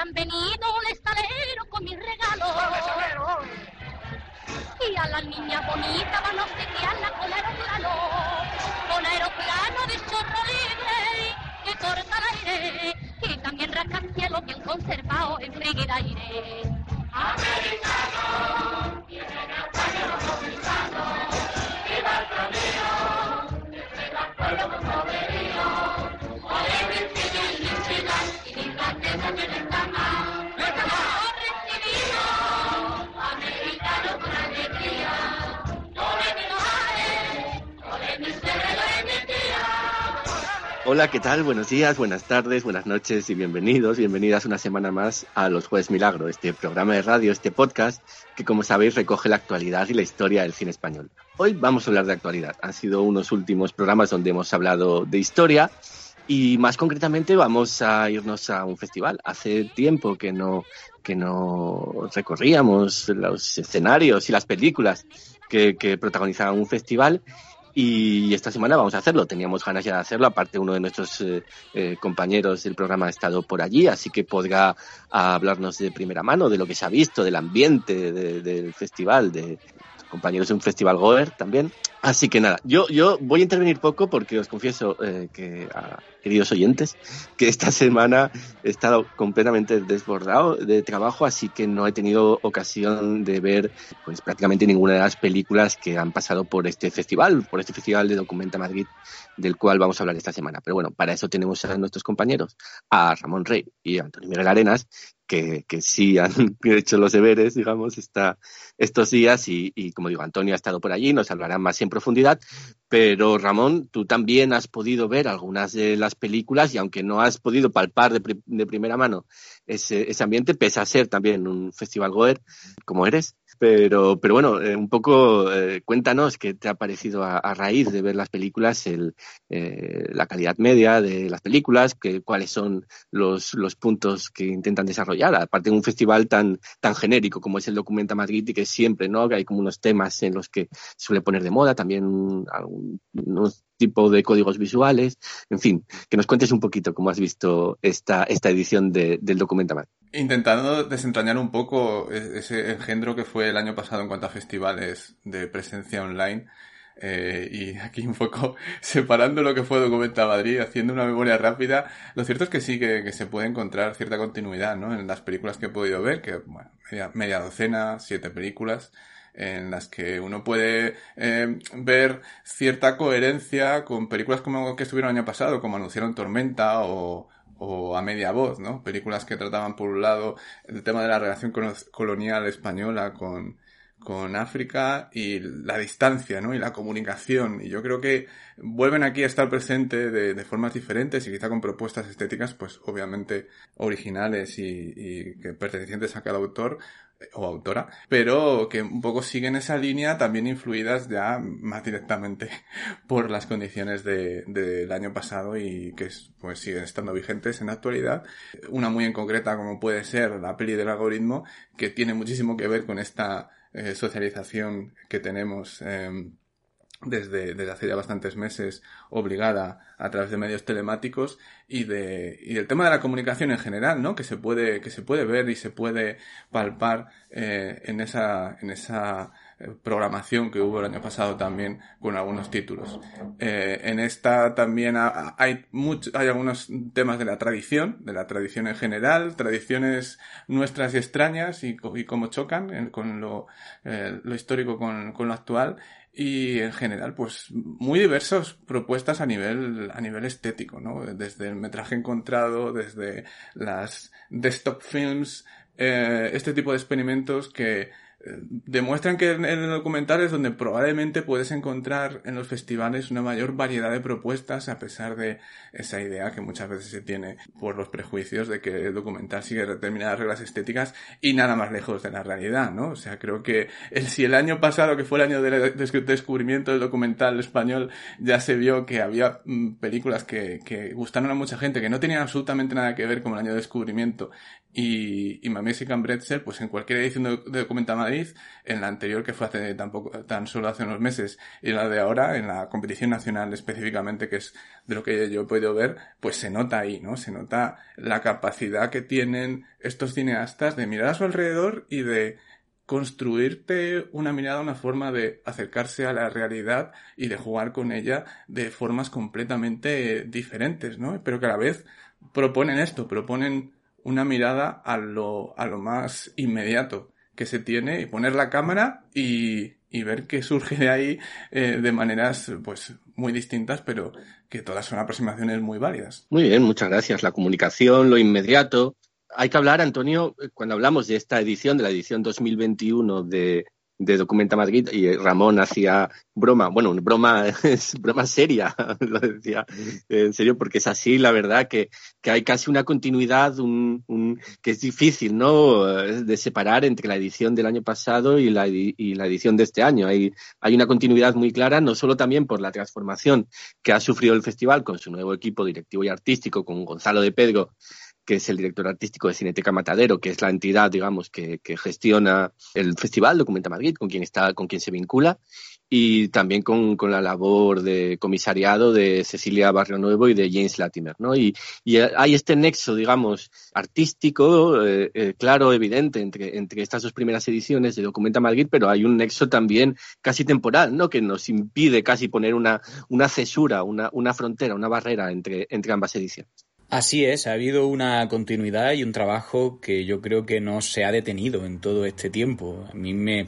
han venido un estalero con mis regalos. Y a la niña bonita van a obsequiarla con aeroplano, con aeroplano de chorro libre que corta el aire y también rascacielos bien conservado en frígida aire. Americano, Hola, ¿qué tal? Buenos días, buenas tardes, buenas noches y bienvenidos, bienvenidas una semana más a Los Jueves Milagro, este programa de radio, este podcast que como sabéis recoge la actualidad y la historia del cine español. Hoy vamos a hablar de actualidad. Han sido unos últimos programas donde hemos hablado de historia y más concretamente vamos a irnos a un festival. Hace tiempo que no, que no recorríamos los escenarios y las películas que, que protagonizaban un festival y esta semana vamos a hacerlo. Teníamos ganas ya de hacerlo. Aparte, uno de nuestros eh, eh, compañeros del programa ha estado por allí, así que podrá hablarnos de primera mano de lo que se ha visto, del ambiente de- del festival, de compañeros de un festival Goer también. Así que nada, yo, yo voy a intervenir poco porque os confieso eh, que, queridos oyentes, que esta semana he estado completamente desbordado de trabajo, así que no he tenido ocasión de ver pues prácticamente ninguna de las películas que han pasado por este festival, por este festival de Documenta Madrid, del cual vamos a hablar esta semana. Pero bueno, para eso tenemos a nuestros compañeros, a Ramón Rey y a Antonio Miguel Arenas, que, que sí han hecho los deberes, digamos, esta, estos días y, y, como digo, Antonio ha estado por allí, nos hablará más en profundidad, pero Ramón, tú también has podido ver algunas de las películas y aunque no has podido palpar de, pri- de primera mano ese, ese ambiente, pese a ser también un festival Goer, como eres, pero, pero bueno, eh, un poco eh, cuéntanos qué te ha parecido a, raíz de ver las películas, el, eh, la calidad media de las películas, que, cuáles son los, los puntos que intentan desarrollar, aparte de un festival tan, tan genérico como es el Documenta Madrid y que siempre, ¿no? Que hay como unos temas en los que suele poner de moda, también algún, tipo de códigos visuales, en fin, que nos cuentes un poquito cómo has visto esta, esta edición de, del Documenta Madrid. Intentando desentrañar un poco e- ese engendro que fue el año pasado en cuanto a festivales de presencia online. eh, y aquí un poco separando lo que fue Documenta Madrid, haciendo una memoria rápida. Lo cierto es que sí que, se puede encontrar cierta continuidad, ¿no? En las películas que he podido ver, que, bueno, media, media docena, siete películas, en las que uno puede eh, ver cierta coherencia con películas como que estuvieron el año pasado, como anunciaron Tormenta o, o A Media Voz, ¿no? Películas que trataban por un lado el tema de la relación colo- colonial española con, con África y la distancia, ¿no? Y la comunicación. Y yo creo que vuelven aquí a estar presente de, formas diferentes y quizá con propuestas estéticas, pues obviamente originales y, y que pertenecientes a cada autor o autora, pero que un poco siguen esa línea también influidas ya más directamente por las condiciones de- del año pasado y que es- pues siguen estando vigentes en la actualidad. Una muy en concreta como puede ser la peli del algoritmo, que tiene muchísimo que ver con esta eh, socialización que tenemos eh, desde, desde hace ya bastantes meses obligada a través de medios telemáticos y de y del tema de la comunicación en general no que se puede que se puede ver y se puede palpar eh, en esa en esa eh, programación que hubo el año pasado también con algunos títulos. Eh, en esta también ha- hay mucho, hay algunos temas de la tradición de la tradición en general tradiciones nuestras y extrañas y, y cómo chocan eh, con lo, eh, lo histórico con, con lo actual y en general pues muy diversas propuestas a nivel a nivel estético no desde el metraje encontrado desde las desktop films eh, este tipo de experimentos que demuestran que en el documental es donde probablemente puedes encontrar en los festivales una mayor variedad de propuestas a pesar de esa idea que muchas veces se tiene por los prejuicios de que el documental sigue determinadas reglas estéticas y nada más lejos de la realidad, ¿no? O sea, creo que si el año pasado, que fue el año del des- descubrimiento del documental español, ya se vio que había mm, películas que, que gustaron a mucha gente, que no tenían absolutamente nada que ver con el año de descubrimiento y, y My Mexican Bretzel, pues en cualquier edición de, de, Documenta Madrid, en la anterior que fue hace tampoco, tan solo hace unos meses, y la de ahora, en la competición nacional específicamente, que es de lo que yo he podido ver, pues se nota ahí, ¿no? Se nota la capacidad que tienen estos cineastas de mirar a su alrededor y de construirte una mirada, una forma de acercarse a la realidad y de jugar con ella de formas completamente diferentes, ¿no? Pero que a la vez proponen esto, proponen una mirada a lo, a lo más inmediato que se tiene y poner la cámara y, y ver qué surge de ahí eh, de maneras pues muy distintas pero que todas son aproximaciones muy válidas. Muy bien, muchas gracias. La comunicación, lo inmediato. Hay que hablar, Antonio, cuando hablamos de esta edición, de la edición 2021 de, de Documenta Madrid y Ramón hacía broma, bueno, broma es broma seria, lo decía en serio, porque es así, la verdad, que, que hay casi una continuidad un, un, que es difícil, ¿no?, de separar entre la edición del año pasado y la, y la edición de este año. Hay, hay una continuidad muy clara, no solo también por la transformación que ha sufrido el festival con su nuevo equipo directivo y artístico, con Gonzalo de Pedro, que es el director artístico de Cineteca Matadero, que es la entidad, digamos, que, gestiona el Festival Documenta Madrid, con quien está, con quien se vincula, y también con, la labor de comisariado de Cecilia Barrio Nuevo y de James Latimer, ¿no? Y, hay este nexo, digamos, artístico, eh, eh, claro, evidente, entre, estas dos primeras ediciones de Documenta Madrid, pero hay un nexo también casi temporal, ¿no? Que nos impide casi poner una, una cesura, una, frontera, una barrera entre ambas ediciones. Así es, ha habido una continuidad y un trabajo que yo creo que no se ha detenido en todo este tiempo. A mí me,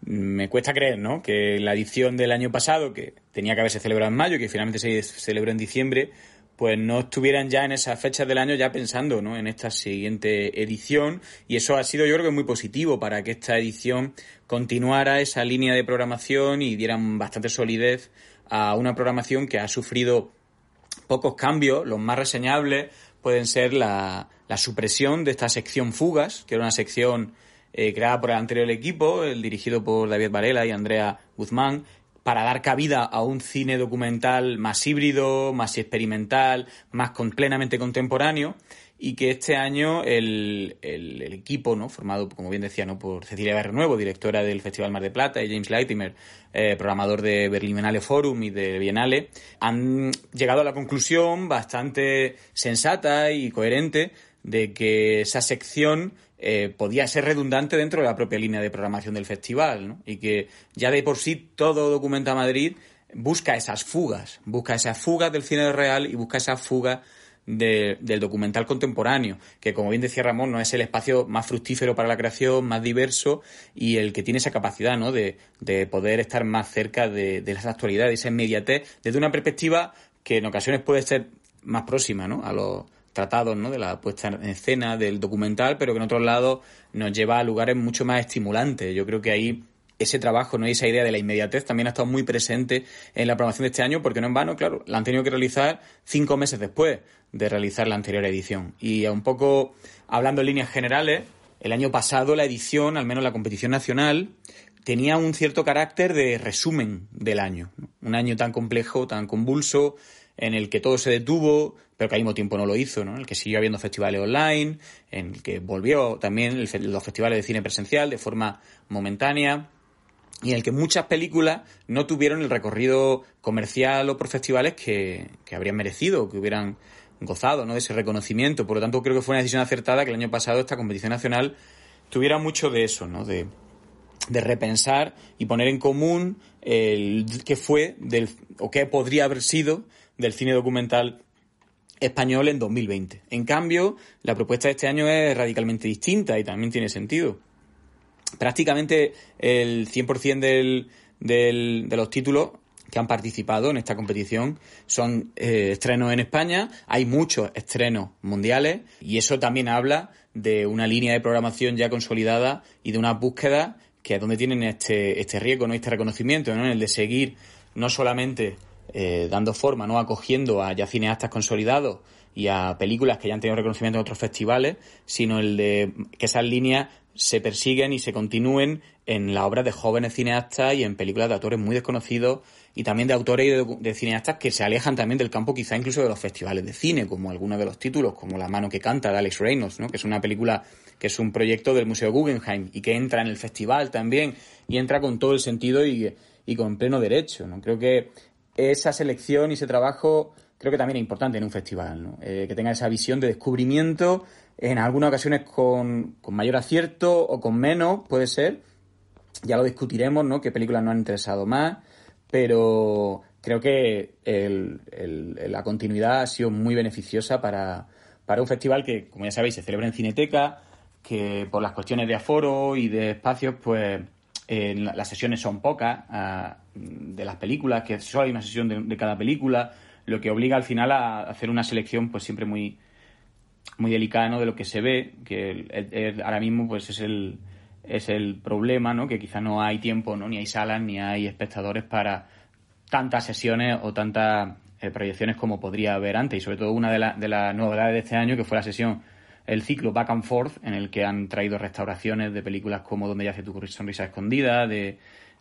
me cuesta creer, ¿no? Que la edición del año pasado, que tenía que haberse celebrado en mayo que finalmente se celebró en diciembre, pues no estuvieran ya en esas fechas del año ya pensando, ¿no? En esta siguiente edición y eso ha sido yo creo que muy positivo para que esta edición continuara esa línea de programación y dieran bastante solidez a una programación que ha sufrido pocos cambios, los más reseñables pueden ser la, la supresión de esta sección Fugas, que era una sección eh, creada por el anterior equipo, el dirigido por David Varela y Andrea Guzmán, para dar cabida a un cine documental más híbrido, más experimental, más con, plenamente contemporáneo y que este año el, el, equipo, ¿no? formado, como bien decía, ¿no? por Cecilia Berrenuevo, directora del Festival Mar de Plata, y James Leitimer, eh, programador de Berlinale Forum y de Bienale, han llegado a la conclusión bastante sensata y coherente de que esa sección eh, podía ser redundante dentro de la propia línea de programación del festival, ¿no? y que ya de por sí todo Documenta Madrid busca esas fugas, busca esas fugas del cine real y busca esas fugas de, del documental contemporáneo, que como bien decía Ramón, no es el espacio más fructífero para la creación, más diverso y el que tiene esa capacidad ¿no? de, de poder estar más cerca de, de esa actualidad, de esa inmediatez, desde una perspectiva que en ocasiones puede ser más próxima ¿no? a los tratados ¿no? de la puesta en escena del documental, pero que en otros lados nos lleva a lugares mucho más estimulantes. Yo creo que ahí ese trabajo, ¿no? Esa idea de la inmediatez también ha estado muy presente en la programación de este año, porque no en vano, claro, la han tenido que realizar cinco meses después de realizar la anterior edición. Y un poco hablando en líneas generales, el año pasado la edición, al menos la competición nacional, tenía un cierto carácter de resumen del año. Un año tan complejo, tan convulso, en el que todo se detuvo, pero que al mismo tiempo no lo hizo, ¿no? En el que siguió habiendo festivales online, en el que volvió también los festivales de cine presencial de forma momentánea y en el que muchas películas no tuvieron el recorrido comercial o por festivales que, que habrían merecido, que hubieran gozado ¿no? de ese reconocimiento. Por lo tanto, creo que fue una decisión acertada que el año pasado esta competición nacional tuviera mucho de eso, ¿no? de, de repensar y poner en común el qué fue del, o qué podría haber sido del cine documental español en 2020. En cambio, la propuesta de este año es radicalmente distinta y también tiene sentido. Prácticamente el 100% del, del, de los títulos que han participado en esta competición son eh, estrenos en España, hay muchos estrenos mundiales y eso también habla de una línea de programación ya consolidada y de una búsqueda que es donde tienen este, este riesgo, ¿no? este reconocimiento, ¿no? el de seguir no solamente eh, dando forma, ¿no? acogiendo a ya cineastas consolidados y a películas que ya han tenido reconocimiento en otros festivales, sino el de que esas líneas se persiguen y se continúen en la obra de jóvenes cineastas y en películas de autores muy desconocidos y también de autores y de, cineastas que se alejan también del campo quizá incluso de los festivales de cine, como algunos de los títulos, como La mano que canta de Alex Reynolds, ¿no? que es una película que es un proyecto del Museo Guggenheim y que entra en el festival también y entra con todo el sentido y, y con pleno derecho. ¿no? Creo que esa selección y ese trabajo creo que también es importante en un festival, ¿no? eh, que tenga esa visión de descubrimiento, en algunas ocasiones con, con, mayor acierto o con menos, puede ser. Ya lo discutiremos, ¿no? Qué películas nos han interesado más, pero creo que el, la continuidad ha sido muy beneficiosa para, para un festival que, como ya sabéis, se celebra en Cineteca, que por las cuestiones de aforo y de espacios, pues eh, las sesiones son pocas uh, de las películas, que solo hay una sesión de, cada película, lo que obliga al final a hacer una selección pues siempre muy muy delicada ¿no? de lo que se ve que ahora mismo pues es el es el problema no que quizá no hay tiempo no ni hay salas ni hay espectadores para tantas sesiones o tantas eh, proyecciones como podría haber antes. Y sobre todo una de, la, de las novedades de este año que fue la sesión el ciclo Back and Forth en el que han traído restauraciones de películas como Donde yace tu sonrisa escondida de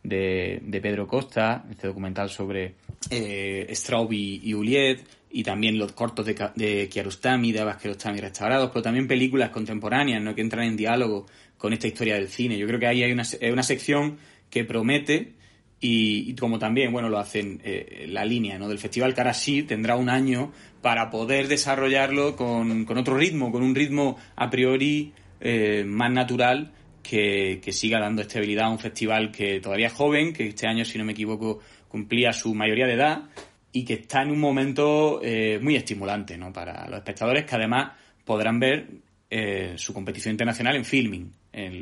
de, Pedro Costa, este documental sobre eh, Straub y, y, Juliet, y también los cortos de, de Kiarostami, de Abbas Kiarostami restaurados, pero también películas contemporáneas ¿no? que entran en diálogo con esta historia del cine. Yo creo que ahí hay una, una sección que promete y, como también, bueno, lo hacen eh, la línea ¿no? del festival, que ahora sí tendrá un año para poder desarrollarlo con, con otro ritmo, con un ritmo a priori eh, más natural que, que, siga dando estabilidad a un festival que todavía es joven, que este año, si no me equivoco, cumplía su mayoría de edad y que está en un momento eh, muy estimulante ¿no? para los espectadores que además podrán ver eh, su competición internacional en filming.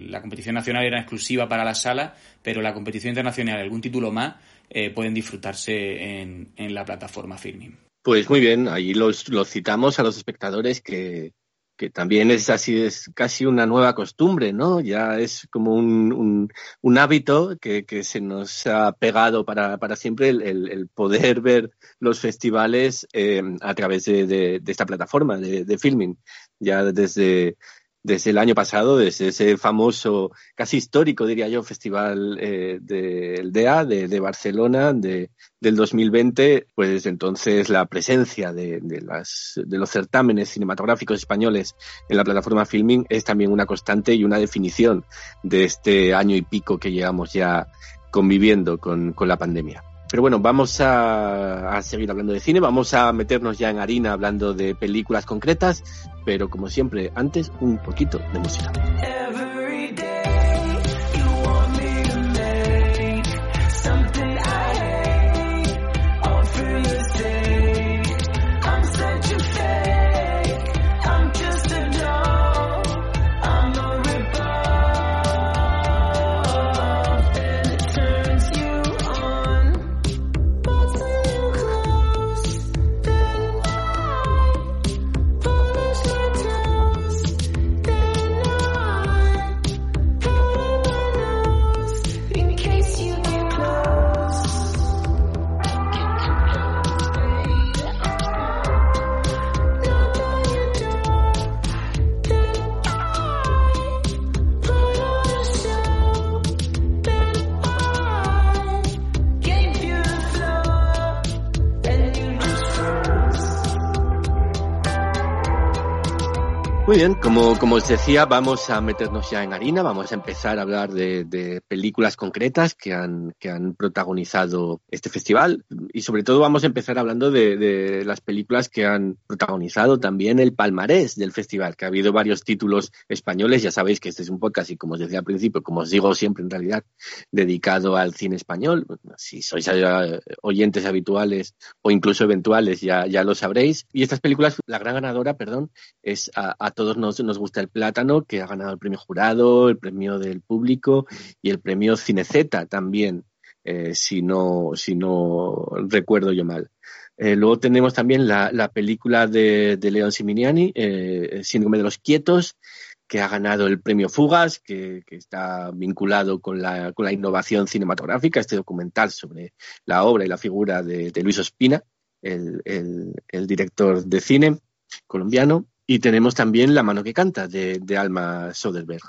La competición nacional era exclusiva para las salas, pero la competición internacional, algún título más, eh, pueden disfrutarse en, la plataforma filming. Pues muy bien, ahí los citamos a los espectadores que, que también es así, es casi una nueva costumbre, ¿no? Ya es como un, un, un hábito que, que, se nos ha pegado para, para siempre el, el, poder ver los festivales eh, a través de esta plataforma de, de, filming. Ya desde, desde el año pasado, desde ese famoso, casi histórico, diría yo, festival eh, del DEA de, Barcelona de, del 2020, pues desde entonces la presencia de, de, las, de los certámenes cinematográficos españoles en la plataforma Filming es también una constante y una definición de este año y pico que llevamos ya conviviendo con, con la pandemia. Pero bueno, vamos a, seguir hablando de cine, vamos a meternos ya en harina hablando de películas concretas, pero como siempre, antes un poquito de música. Muy bien, como, como os decía, vamos a meternos ya en harina, vamos a empezar a hablar de, de, películas concretas que han, que han protagonizado este festival y sobre todo vamos a empezar hablando de, de, las películas que han protagonizado también el palmarés del festival, que ha habido varios títulos españoles, ya sabéis que este es un podcast y como os decía al principio, como os digo siempre en realidad, dedicado al cine español, si sois oyentes habituales o incluso eventuales ya, ya lo sabréis, y estas películas, la gran ganadora, perdón, es a, a todos nos, nos gusta el plátano, que ha ganado el premio jurado, el premio del público y el premio Cineceta también, eh, si, no, si no recuerdo yo mal. Eh, luego tenemos también la, la película de, de León Siminiani, eh, Síndrome de los Quietos, que ha ganado el premio Fugas, que, que está vinculado con la, con la, innovación cinematográfica, este documental sobre la obra y la figura de, Luis Ospina, el, el director de cine colombiano. Y tenemos también La mano que canta de, Alma Soderberg,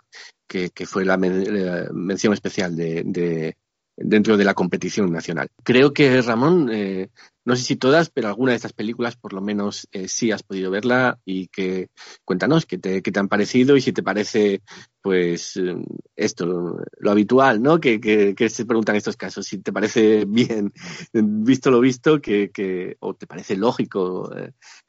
que, fue la, mención especial de, dentro de la competición nacional. Creo que Ramón, eh, no sé si todas, pero alguna de estas películas por lo menos eh, sí has podido verla y que cuéntanos qué te, qué te han parecido y si te parece pues eh, esto, lo habitual, ¿no? Que, que, se preguntan estos casos, si te parece bien, visto lo visto, que, que o te parece lógico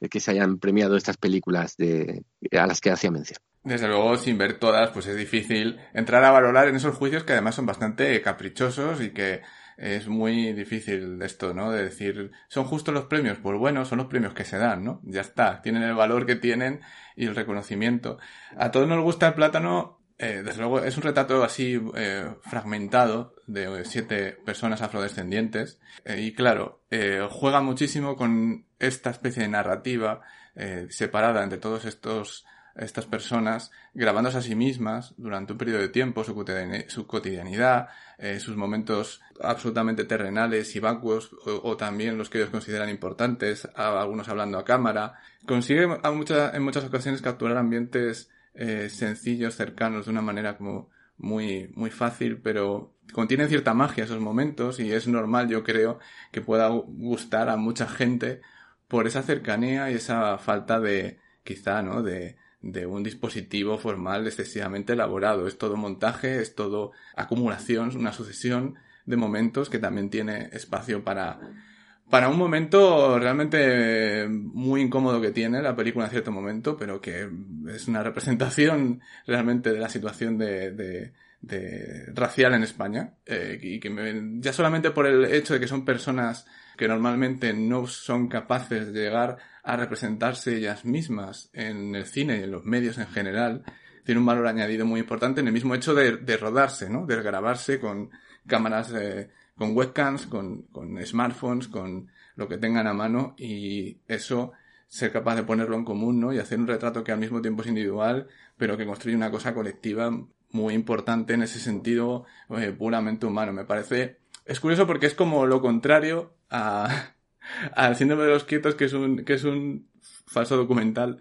que se hayan premiado estas películas de, a las que hacía mención. Desde luego, sin ver todas, pues es difícil entrar a valorar en esos juicios que además son bastante caprichosos y que es muy difícil esto, ¿no? De decir, ¿son justos los premios? Pues bueno, son los premios que se dan, ¿no? Ya está, tienen el valor que tienen y el reconocimiento. A todos nos gusta el plátano, eh, desde luego es un retrato así eh, fragmentado de siete personas afrodescendientes eh, y claro, juega muchísimo con esta especie de narrativa separada entre todos estos estas personas grabándose a sí mismas durante un periodo de tiempo, su, cotidianidad, eh, sus momentos absolutamente terrenales y vacuos, o, también los que ellos consideran importantes, algunos hablando a cámara. Consigue en muchas ocasiones capturar ambientes eh, sencillos, cercanos, de una manera como muy, muy fácil, pero contienen cierta magia esos momentos y es normal, yo creo, que pueda gustar a mucha gente por esa cercanía y esa falta de, quizá, ¿no? De, de un dispositivo formal excesivamente elaborado. Es todo montaje, es todo acumulación, una sucesión de momentos que también tiene espacio para, para un momento realmente muy incómodo que tiene la película en cierto momento, pero que es una representación realmente de la situación de, de, de racial en España. Eh, y que ya solamente por el hecho de que son personas que normalmente no son capaces de llegar a representarse ellas mismas en el cine y en los medios en general, tiene un valor añadido muy importante en el mismo hecho de, rodarse, ¿no? De grabarse con cámaras, eh, con webcams, con, smartphones, con lo que tengan a mano y eso ser capaz de ponerlo en común, ¿no? Y hacer un retrato que al mismo tiempo es individual, pero que construye una cosa colectiva muy importante en ese sentido eh, puramente humano. Me parece, es curioso porque es como lo contrario a, al síndrome de los quietos, que es un, que es un falso documental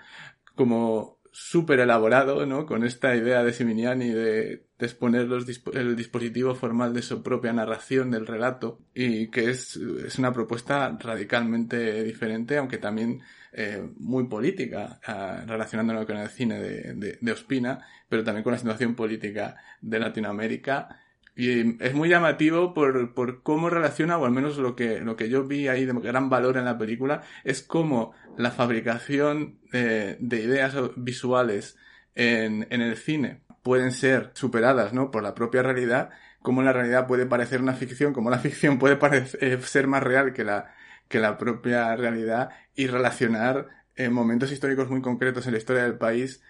como súper elaborado, ¿no? Con esta idea de Siminiani de, de exponer los el dispositivo formal de su propia narración del relato y que es, es una propuesta radicalmente diferente, aunque también eh, muy política, uh, relacionándolo con el cine de, de, de Ospina, pero también con la situación política de Latinoamérica y es muy llamativo por, por cómo relaciona, o al menos lo que, lo que yo vi ahí de gran valor en la película, es cómo la fabricación de, de ideas visuales en, en el cine pueden ser superadas, ¿no? Por la propia realidad, cómo la realidad puede parecer una ficción, cómo la ficción puede parecer, eh, ser más real que la, que la propia realidad y relacionar eh, momentos históricos muy concretos en la historia del país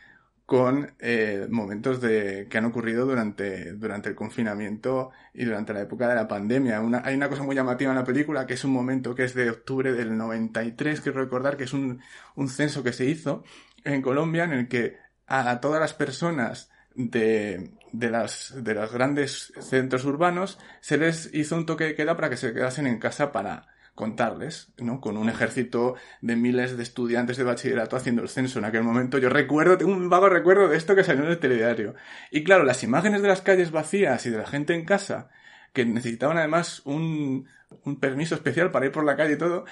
con eh, momentos de, que han ocurrido durante, durante el confinamiento y durante la época de la pandemia. Hay una cosa muy llamativa en la película que es un momento que es de octubre del 93, quiero recordar que es un, un censo que se hizo en Colombia en el que a, todas las personas de, de, las, de los grandes centros urbanos se les hizo un toque de queda para que se quedasen en casa para, contarles, ¿no? Con un ejército de miles de estudiantes de bachillerato haciendo el censo en aquel momento. Yo recuerdo, tengo un vago recuerdo de esto que salió en el telediario. Y claro, las imágenes de las calles vacías y de la gente en casa, que necesitaban además un, un permiso especial para ir por la calle y todo,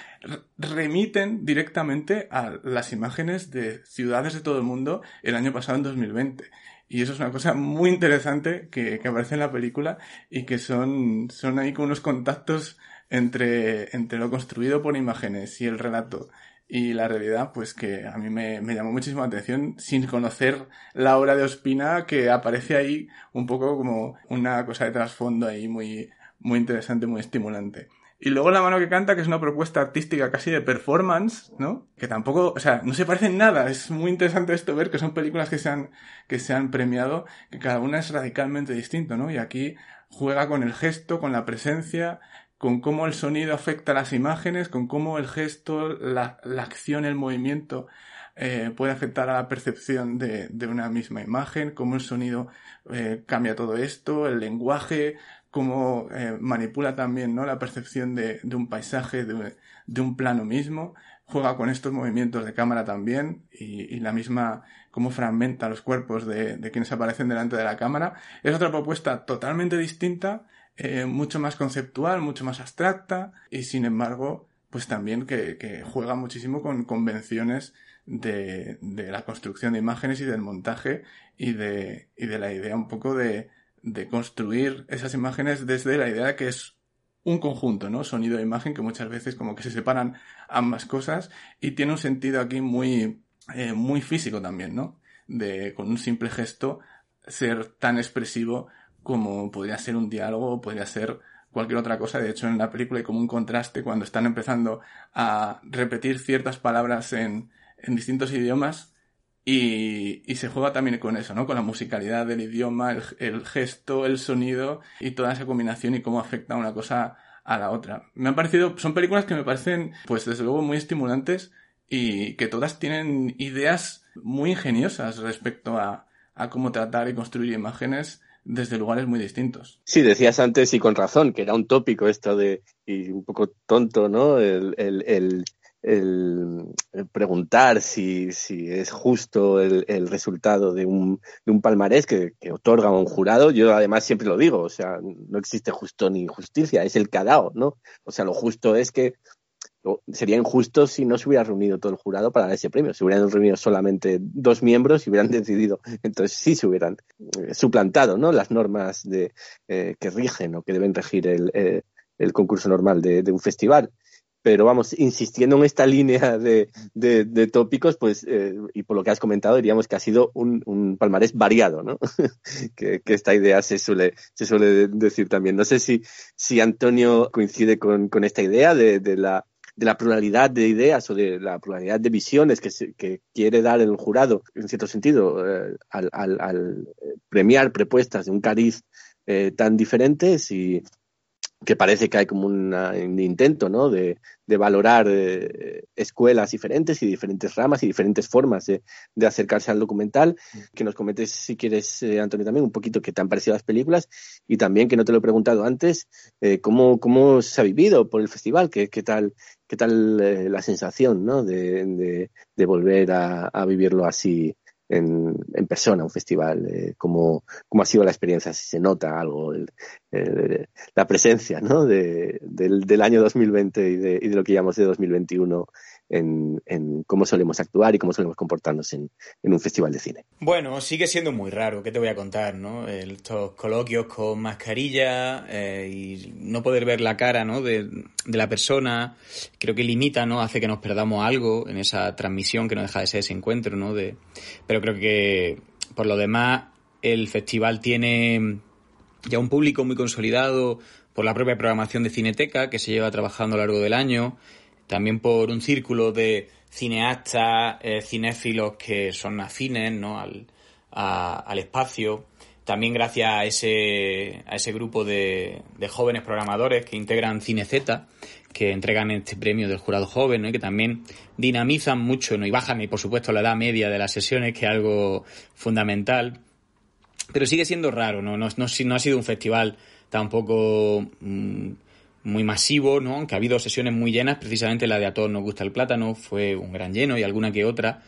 remiten directamente a las imágenes de ciudades de todo el mundo el año pasado en 2020. Y eso es una cosa muy interesante que, que aparece en la película y que son, son ahí con unos contactos entre, entre lo construido por imágenes y el relato y la realidad, pues que a mí me, me, llamó muchísimo la atención sin conocer la obra de Ospina que aparece ahí un poco como una cosa de trasfondo ahí muy, muy interesante, muy estimulante. Y luego La mano que canta, que es una propuesta artística casi de performance, ¿no? Que tampoco, o sea, no se parecen nada. Es muy interesante esto ver que son películas que se han, que se han premiado, que cada una es radicalmente distinto, ¿no? Y aquí juega con el gesto, con la presencia, con cómo el sonido afecta las imágenes, con cómo el gesto, la, acción, el movimiento eh, puede afectar a la percepción de, de, una misma imagen, cómo el sonido eh, cambia todo esto, el lenguaje, cómo eh, manipula también ¿no? la percepción de, un paisaje, de, un plano mismo. juega con estos movimientos de cámara también y, la misma cómo fragmenta los cuerpos de, quienes aparecen delante de la cámara. Es otra propuesta totalmente distinta, eh, mucho más conceptual, mucho más abstracta y sin embargo, pues también que, juega muchísimo con convenciones de, la construcción de imágenes y del montaje y de, y de la idea un poco de, de construir esas imágenes desde la idea de que es un conjunto, ¿no? Sonido e imagen que muchas veces como que se separan ambas cosas y tiene un sentido aquí muy, eh, muy físico también, ¿no? De con un simple gesto ser tan expresivo como podría ser un diálogo, podría ser cualquier otra cosa. De hecho, en la película hay como un contraste cuando están empezando a repetir ciertas palabras en, en distintos idiomas y, y, se juega también con eso, ¿no? Con la musicalidad del idioma, el, el, gesto, el sonido y toda esa combinación y cómo afecta una cosa a la otra. Me han parecido, son películas que me parecen, pues desde luego muy estimulantes y que todas tienen ideas muy ingeniosas respecto a, a cómo tratar y construir imágenes desde lugares muy distintos. Sí, decías antes y con razón que era un tópico esto de, y un poco tonto, ¿no? El, el, el, preguntar si, si, es justo el, resultado de un, de un palmarés que, que, otorga un jurado. Yo además siempre lo digo, o sea, no existe justo ni justicia, es el dado, ¿no? O sea, lo justo es que sería injusto si no se hubiera reunido todo el jurado para dar ese premio. Se hubieran reunido solamente dos miembros y hubieran decidido. Entonces sí se hubieran eh, suplantado ¿no? las normas de, eh, que rigen o que deben regir el, eh, el concurso normal de, un festival pero vamos, insistiendo en esta línea de, de, tópicos, pues, eh, y por lo que has comentado, diríamos que ha sido un, palmarés variado, ¿no? que, que, esta idea se suele, se suele decir también. No sé si, si Antonio coincide con, con esta idea de, de, la, de la pluralidad de ideas o de la pluralidad de visiones que, se, que quiere dar el jurado, en cierto sentido, eh, al, al, al, premiar propuestas de un cariz eh, tan diferentes y, que parece que hay como un intento ¿no? de, de valorar eh, escuelas diferentes y diferentes ramas y diferentes formas de, de, acercarse al documental. Que nos comentes, si quieres, eh, Antonio, también un poquito qué te han parecido las películas y también, que no te lo he preguntado antes, eh, cómo, cómo se ha vivido por el festival, qué, qué tal, qué tal la sensación ¿no? de, de, de volver a, a vivirlo así en, persona, un festival, eh, cómo, ha sido la experiencia, si se nota algo, el, la presencia ¿no? de, del, del, año 2020 y de, y de lo que llamamos de 2021 en, cómo solemos actuar y cómo solemos comportarnos en, en, un festival de cine. Bueno, sigue siendo muy raro, ¿qué te voy a contar? ¿no? Estos coloquios con mascarilla eh, y no poder ver la cara ¿no? de, de, la persona, creo que limita, ¿no? hace que nos perdamos algo en esa transmisión que no deja de ser ese encuentro. ¿no? De, pero creo que por lo demás el festival tiene ya un público muy consolidado por la propia programación de Cineteca que se lleva trabajando a lo largo del año también por un círculo de cineastas, eh, cinéfilos que son afines ¿no? al, a, al espacio. También gracias a ese, a ese grupo de, de jóvenes programadores que integran CineZ, que entregan este premio del jurado joven, ¿no? y que también dinamizan mucho ¿no? y bajan, y por supuesto, la edad media de las sesiones, que es algo fundamental. Pero sigue siendo raro, ¿no? No, no, no ha sido un festival tampoco mmm, muy masivo, ¿no? Aunque ha habido sesiones muy llenas, precisamente la de A todos nos gusta el plátano fue un gran lleno y alguna que otra.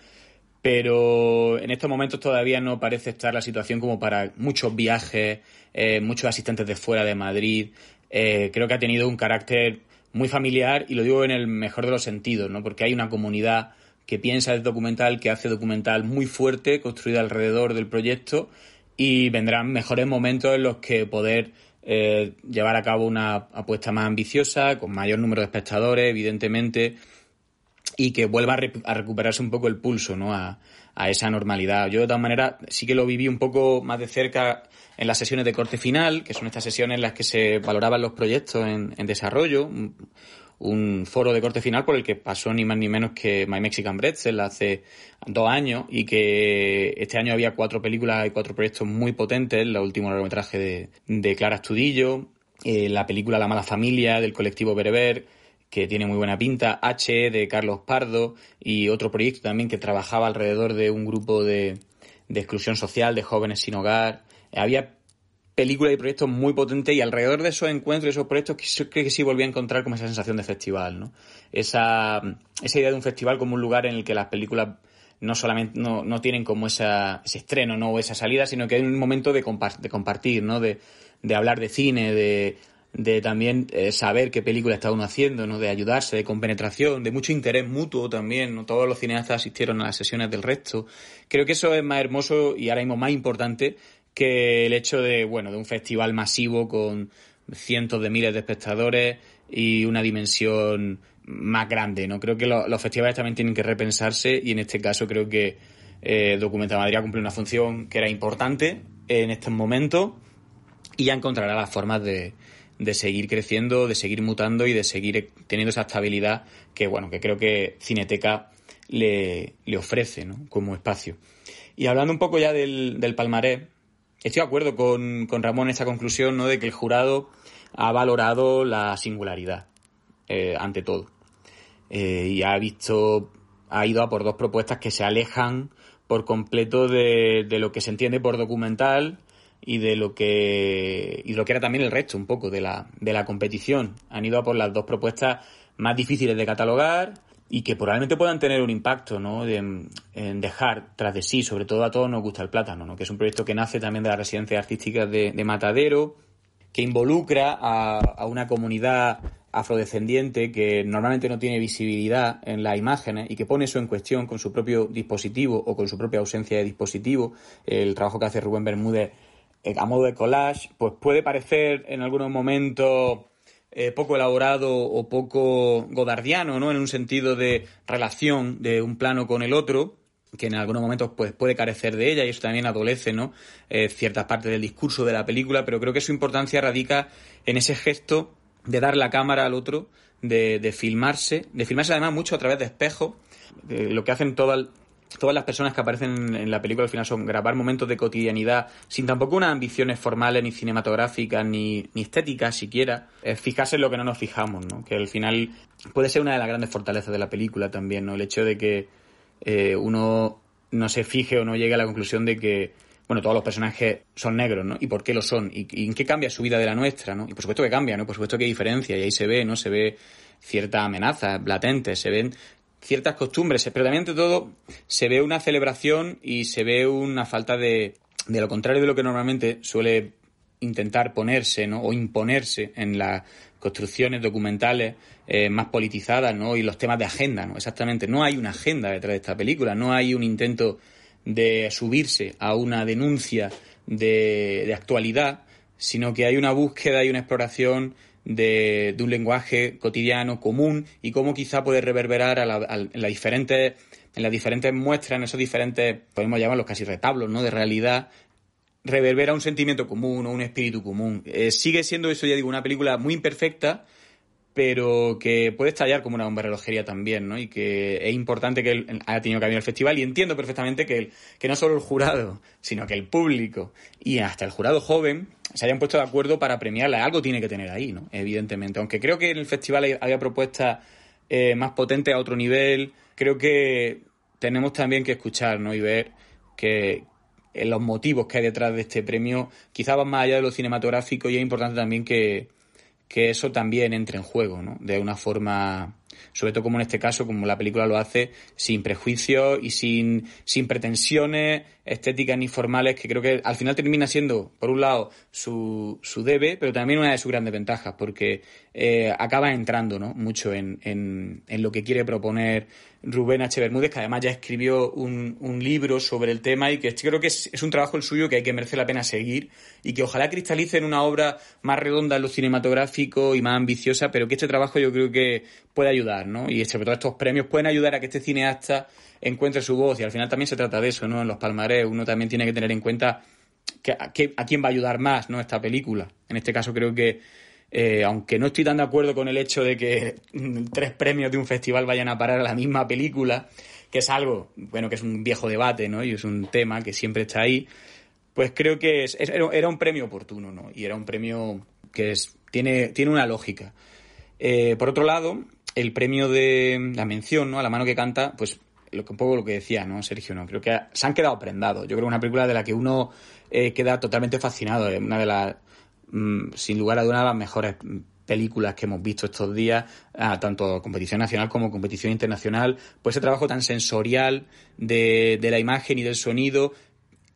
Pero en estos momentos todavía no parece estar la situación como para muchos viajes, eh, muchos asistentes de fuera de Madrid. Eh, creo que ha tenido un carácter muy familiar y lo digo en el mejor de los sentidos, ¿no? Porque hay una comunidad que piensa el documental, que hace documental muy fuerte, construida alrededor del proyecto y vendrán mejores momentos en los que poder eh, llevar a cabo una apuesta más ambiciosa, con mayor número de espectadores, evidentemente, y que vuelva a, re a recuperarse un poco el pulso ¿no? a, a, esa normalidad. Yo, de todas maneras, sí que lo viví un poco más de cerca en las sesiones de corte final, que son estas sesiones en las que se valoraban los proyectos en, en desarrollo, un foro de corte final por el que pasó ni más ni menos que My Mexican Pretzel hace dos años y que este año había cuatro películas y cuatro proyectos muy potentes, el último largometraje de, Clara Estudillo, eh, la película La mala familia del colectivo Bereber, que tiene muy buena pinta, H de Carlos Pardo y otro proyecto también que trabajaba alrededor de un grupo de, de exclusión social, de jóvenes sin hogar. Había películas y proyectos muy potentes y alrededor de esos encuentros y esos proyectos creo que sí volví a encontrar como esa sensación de festival, ¿no? Esa, esa idea de un festival como un lugar en el que las películas no solamente no, no tienen como esa, ese estreno ¿no? o esa salida, sino que hay un momento de, de compartir, ¿no? De, de hablar de cine, de, de también eh, saber qué película está uno haciendo, ¿no? de ayudarse, de compenetración, de mucho interés mutuo también. ¿no? Todos los cineastas asistieron a las sesiones del resto. Creo que eso es más hermoso y ahora mismo más importante que el hecho de, bueno, de un festival masivo con cientos de miles de espectadores y una dimensión más grande. ¿no? Creo que los festivales también tienen que repensarse y en este caso creo que eh, Documenta Madrid ha una función que era importante en estos momentos y ya encontrará las formas de, de seguir creciendo, de seguir mutando y de seguir teniendo esa estabilidad que, bueno, que creo que Cineteca le, le ofrece ¿no? como espacio. Y hablando un poco ya del, del palmarés, estoy de acuerdo con, con, Ramón en esta conclusión ¿no? de que el jurado ha valorado la singularidad eh, ante todo. Eh, y ha visto, ha ido a por dos propuestas que se alejan por completo de, de lo que se entiende por documental y de lo que y lo que era también el resto un poco de la, de la competición. Han ido a por las dos propuestas más difíciles de catalogar y que probablemente puedan tener un impacto ¿no? de, en dejar tras de sí, sobre todo a todos nos gusta el plátano, ¿no? que es un proyecto que nace también de las residencias artísticas de, de Matadero, que involucra a, a, una comunidad afrodescendiente que normalmente no tiene visibilidad en las imágenes y que pone eso en cuestión con su propio dispositivo o con su propia ausencia de dispositivo. El trabajo que hace Rubén Bermúdez eh, a modo de collage, pues puede parecer en algunos momentos eh, poco elaborado o poco godardiano, ¿no? En un sentido de relación de un plano con el otro, que en algunos momentos pues, puede carecer de ella y eso también adolece, ¿no? Eh, ciertas partes del discurso de la película, pero creo que su importancia radica en ese gesto de dar la cámara al otro, de, de filmarse, de filmarse además mucho a través de espejos, lo que hacen todas todas las personas que aparecen en la película al final son grabar momentos de cotidianidad sin tampoco unas ambiciones formales ni cinematográficas ni, ni estéticas siquiera. Fijarse en lo que no nos fijamos, ¿no? Que al final puede ser una de las grandes fortalezas de la película también, ¿no? El hecho de que eh, uno no se fije o no llegue a la conclusión de que bueno, todos los personajes son negros, ¿no? ¿Y por qué lo son? ¿Y, y en qué cambia su vida de la nuestra, ¿no? Y por supuesto que cambia, ¿no? Por supuesto que hay diferencia y ahí se ve, ¿no? Se ve cierta amenaza latente, se ven ciertas costumbres, pero también ante todo se ve una celebración y se ve una falta de, de lo contrario de lo que normalmente suele intentar ponerse ¿no? o imponerse en las construcciones documentales eh, más politizadas ¿no? y los temas de agenda. ¿no? Exactamente, no hay una agenda detrás de esta película, no hay un intento de subirse a una denuncia de, de actualidad, sino que hay una búsqueda y una exploración de, un lenguaje cotidiano común y cómo quizá puede reverberar a la, a, en las diferentes en las diferentes muestras, en esos diferentes, podemos llamarlos casi retablos, ¿no? De realidad, reverbera un sentimiento común o un espíritu común. Eh, sigue siendo eso, ya digo, una película muy imperfecta, pero que puede estallar como una bomba de relojería también, ¿no? Y que es importante que él haya tenido que venir al festival y entiendo perfectamente que, el, que no solo el jurado, sino que el público y hasta el jurado joven se hayan puesto de acuerdo para premiarla. Algo tiene que tener ahí, ¿no? Evidentemente. Aunque creo que en el festival había propuestas eh, más potentes a otro nivel, creo que tenemos también que escuchar, ¿no? Y ver que, los motivos que hay detrás de este premio quizá van más allá de lo cinematográfico y es importante también que, que eso también entre en juego, ¿no? De una forma, sobre todo como en este caso, como la película lo hace, sin prejuicios y sin, sin pretensiones estéticas ni formales, que creo que al final termina siendo, por un lado, su, su debe, pero también una de sus grandes ventajas, porque eh, acaba entrando, ¿no? Mucho en, en, lo que quiere proponer Rubén H. Bermúdez, que además ya escribió un, un libro sobre el tema y que creo que es, es, un trabajo el suyo que hay que merece la pena seguir y que ojalá cristalice en una obra más redonda en lo cinematográfico y más ambiciosa, pero que este trabajo yo creo que puede ayudar, Y sobre todo estos premios pueden ayudar a que este cineasta encuentre su voz y al final también se trata de eso, ¿no? En los palmarés uno también tiene que tener en cuenta que, a, quién va a ayudar más, ¿no? Esta película. En este caso creo que eh, aunque no estoy tan de acuerdo con el hecho de que tres premios de un festival vayan a parar a la misma película, que es algo, bueno, que es un viejo debate, ¿no? Y es un tema que siempre está ahí, pues creo que es, era un premio oportuno, ¿no? Y era un premio que es, tiene, tiene una lógica. Eh, por otro lado, el premio de la mención, ¿no? A la mano que canta, pues lo que un poco lo que decía, ¿no, Sergio? No, creo que se han quedado prendados. Yo creo que una película de la que uno eh, queda totalmente fascinado. Es una de las, mm, sin lugar a dudas, las mejores películas que hemos visto estos días, tanto competición nacional como competición internacional, pues ese trabajo tan sensorial de, de la imagen y del sonido,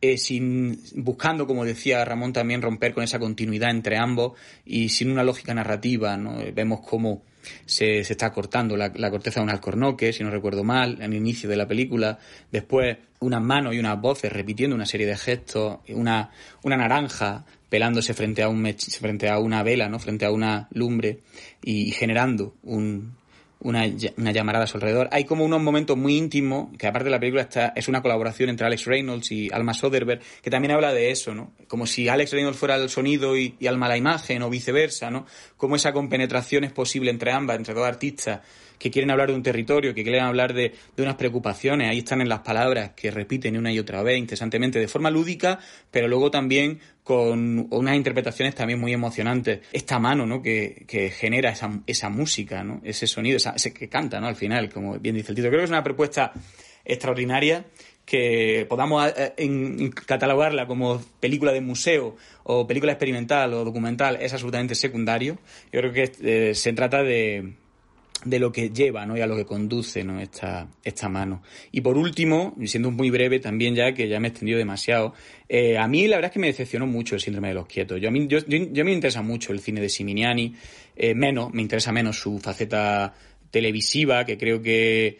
eh, sin buscando, como decía Ramón, también romper con esa continuidad entre ambos y sin una lógica narrativa. ¿no? Vemos cómo se, se está cortando la, corteza de un alcornoque, si no recuerdo mal, en el inicio de la película. Después, unas manos y unas voces repitiendo una serie de gestos, una, una naranja pelándose frente a, un frente a una vela, ¿no? frente a una lumbre y generando un, una, una, llamarada a su alrededor. Hay como unos momentos muy íntimos, que aparte de la película está, es una colaboración entre Alex Reynolds y Alma Soderbergh, que también habla de eso, ¿no? Como si Alex Reynolds fuera el sonido y, y Alma la imagen, o viceversa, ¿no? Como esa compenetración es posible entre ambas, entre dos artistas que quieren hablar de un territorio, que quieren hablar de, de unas preocupaciones. Ahí están en las palabras que repiten una y otra vez incesantemente de forma lúdica, pero luego también con unas interpretaciones también muy emocionantes. Esta mano, ¿no? Que, que genera esa, esa música, ¿no? Ese sonido, esa, ese que canta, ¿no? Al final, como bien dice el título. Creo que es una propuesta extraordinaria que podamos eh, catalogarla como película de museo o película experimental o documental es absolutamente secundario. Yo creo que eh, se trata de, de lo que lleva ¿no? y a lo que conduce ¿no? esta, esta mano. Y por último, siendo muy breve también ya, que ya me he extendido demasiado, eh, a mí la verdad es que me decepcionó mucho el síndrome de los quietos. Yo, a mí, yo, yo, yo me interesa mucho el cine de Siminiani, eh, menos, me interesa menos su faceta televisiva, que creo que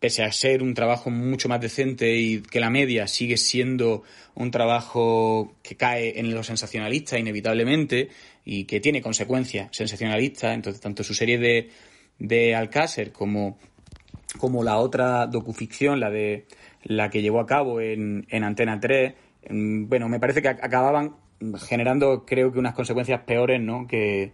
pese a ser un trabajo mucho más decente y que la media sigue siendo un trabajo que cae en lo sensacionalista inevitablemente y que tiene consecuencias sensacionalistas, entonces tanto su serie de de Alcácer como, como la otra docuficción, la de la que llevó a cabo en, en Antena 3, bueno, me parece que acababan generando, creo que unas consecuencias peores, ¿no? Que,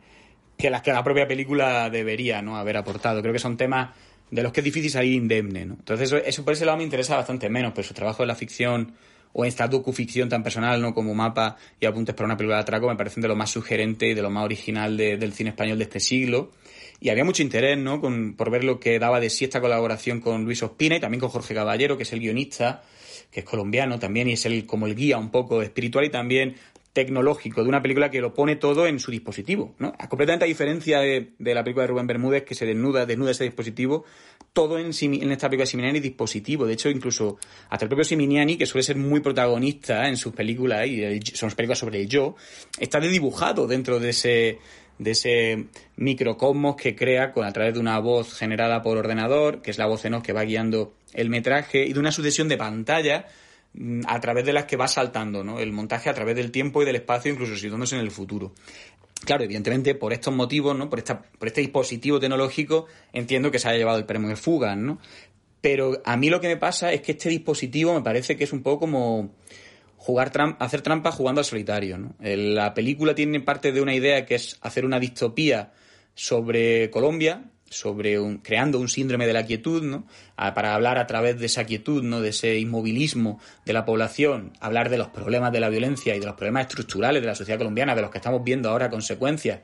que las que la propia película debería, ¿no? Haber aportado. Creo que son temas de los que es difícil salir indemne, ¿no? Entonces, eso, eso por ese lado me interesa bastante menos, pero su trabajo en la ficción o esta docuficción tan personal, ¿no? Como mapa y apuntes para una película de atraco me parecen de lo más sugerente y de lo más original de, del cine español de este siglo y había mucho interés, ¿no? Con, por ver lo que daba de sí esta colaboración con Luis Ospina y también con Jorge Caballero, que es el guionista, que es colombiano también y es el, como el guía un poco espiritual y también tecnológico de una película que lo pone todo en su dispositivo, ¿no? Completamente a diferencia de, de la película de Rubén Bermúdez que se desnuda, desnuda ese dispositivo, todo en, en esta película de Siminiani es dispositivo. De hecho, incluso hasta el propio Siminiani, que suele ser muy protagonista en sus películas, y son películas sobre el yo, está dibujado dentro de ese, de ese microcosmos que crea con a través de una voz generada por ordenador, que es la voz en off que va guiando el metraje, y de una sucesión de pantallas a través de las que va saltando, ¿no? El montaje a través del tiempo y del espacio, incluso situándose en el futuro. Claro, evidentemente, por estos motivos, ¿no? Por, esta, por este dispositivo tecnológico, entiendo que se haya llevado el premio de fuga, ¿no? Pero a mí lo que me pasa es que este dispositivo me parece que es un poco como jugar hacer trampa jugando al solitario. La película tiene parte de una idea que es hacer una distopía sobre Colombia, sobre un, creando un síndrome de la quietud, ¿no? para hablar a través de esa quietud, ¿no? de ese inmovilismo de la población, hablar de los problemas de la violencia y de los problemas estructurales de la sociedad colombiana, de los que estamos viendo ahora consecuencias.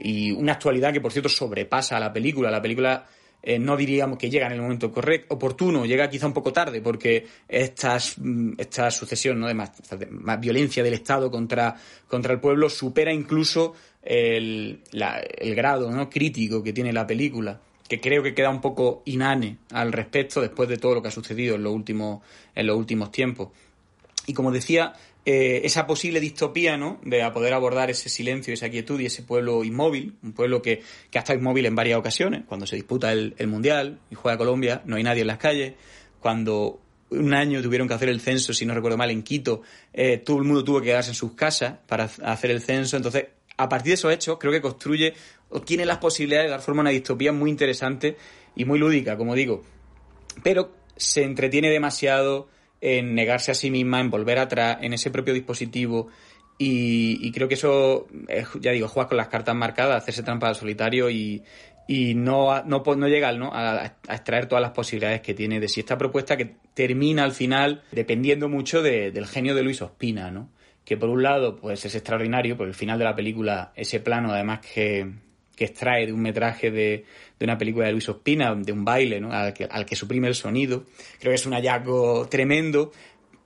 Y una actualidad que, por cierto, sobrepasa a la película. La película eh, no diríamos que llega en el momento correcto, oportuno, llega quizá un poco tarde, porque estas, mm, esta sucesión ¿no? de, más, de más violencia del Estado contra, contra el pueblo supera incluso el, grado ¿no? crítico que tiene la película que creo que queda un poco inane al respecto después de todo lo que ha sucedido en los últimos, en los últimos tiempos. Y como decía, eh, esa posible distopía, ¿no? De poder abordar ese silencio, esa quietud y ese pueblo inmóvil, un pueblo que, que ha estado inmóvil en varias ocasiones, cuando se disputa el, el Mundial y juega Colombia, no hay nadie en las calles, cuando un año tuvieron que hacer el censo, si no recuerdo mal, en Quito, eh, todo el mundo tuvo que quedarse en sus casas para hacer el censo, entonces a partir de esos hechos creo que construye o tiene las posibilidades de dar forma a una distopía muy interesante y muy lúdica, como digo, pero se entretiene demasiado en negarse a sí misma, en volver atrás, en ese propio dispositivo. Y, creo que eso, es, ya digo, jugar con las cartas marcadas, hacerse trampa al solitario y, y no, no, no llega ¿no? A, a, extraer todas las posibilidades que tiene de si esta propuesta que termina al final dependiendo mucho de, del genio de Luis Ospina, ¿no? Que por un lado pues es extraordinario, por el final de la película ese plano además que, que extrae de un metraje de, de una película de Luis Ospina, de un baile, ¿no? al, que, al que suprime el sonido. Creo que es un hallazgo tremendo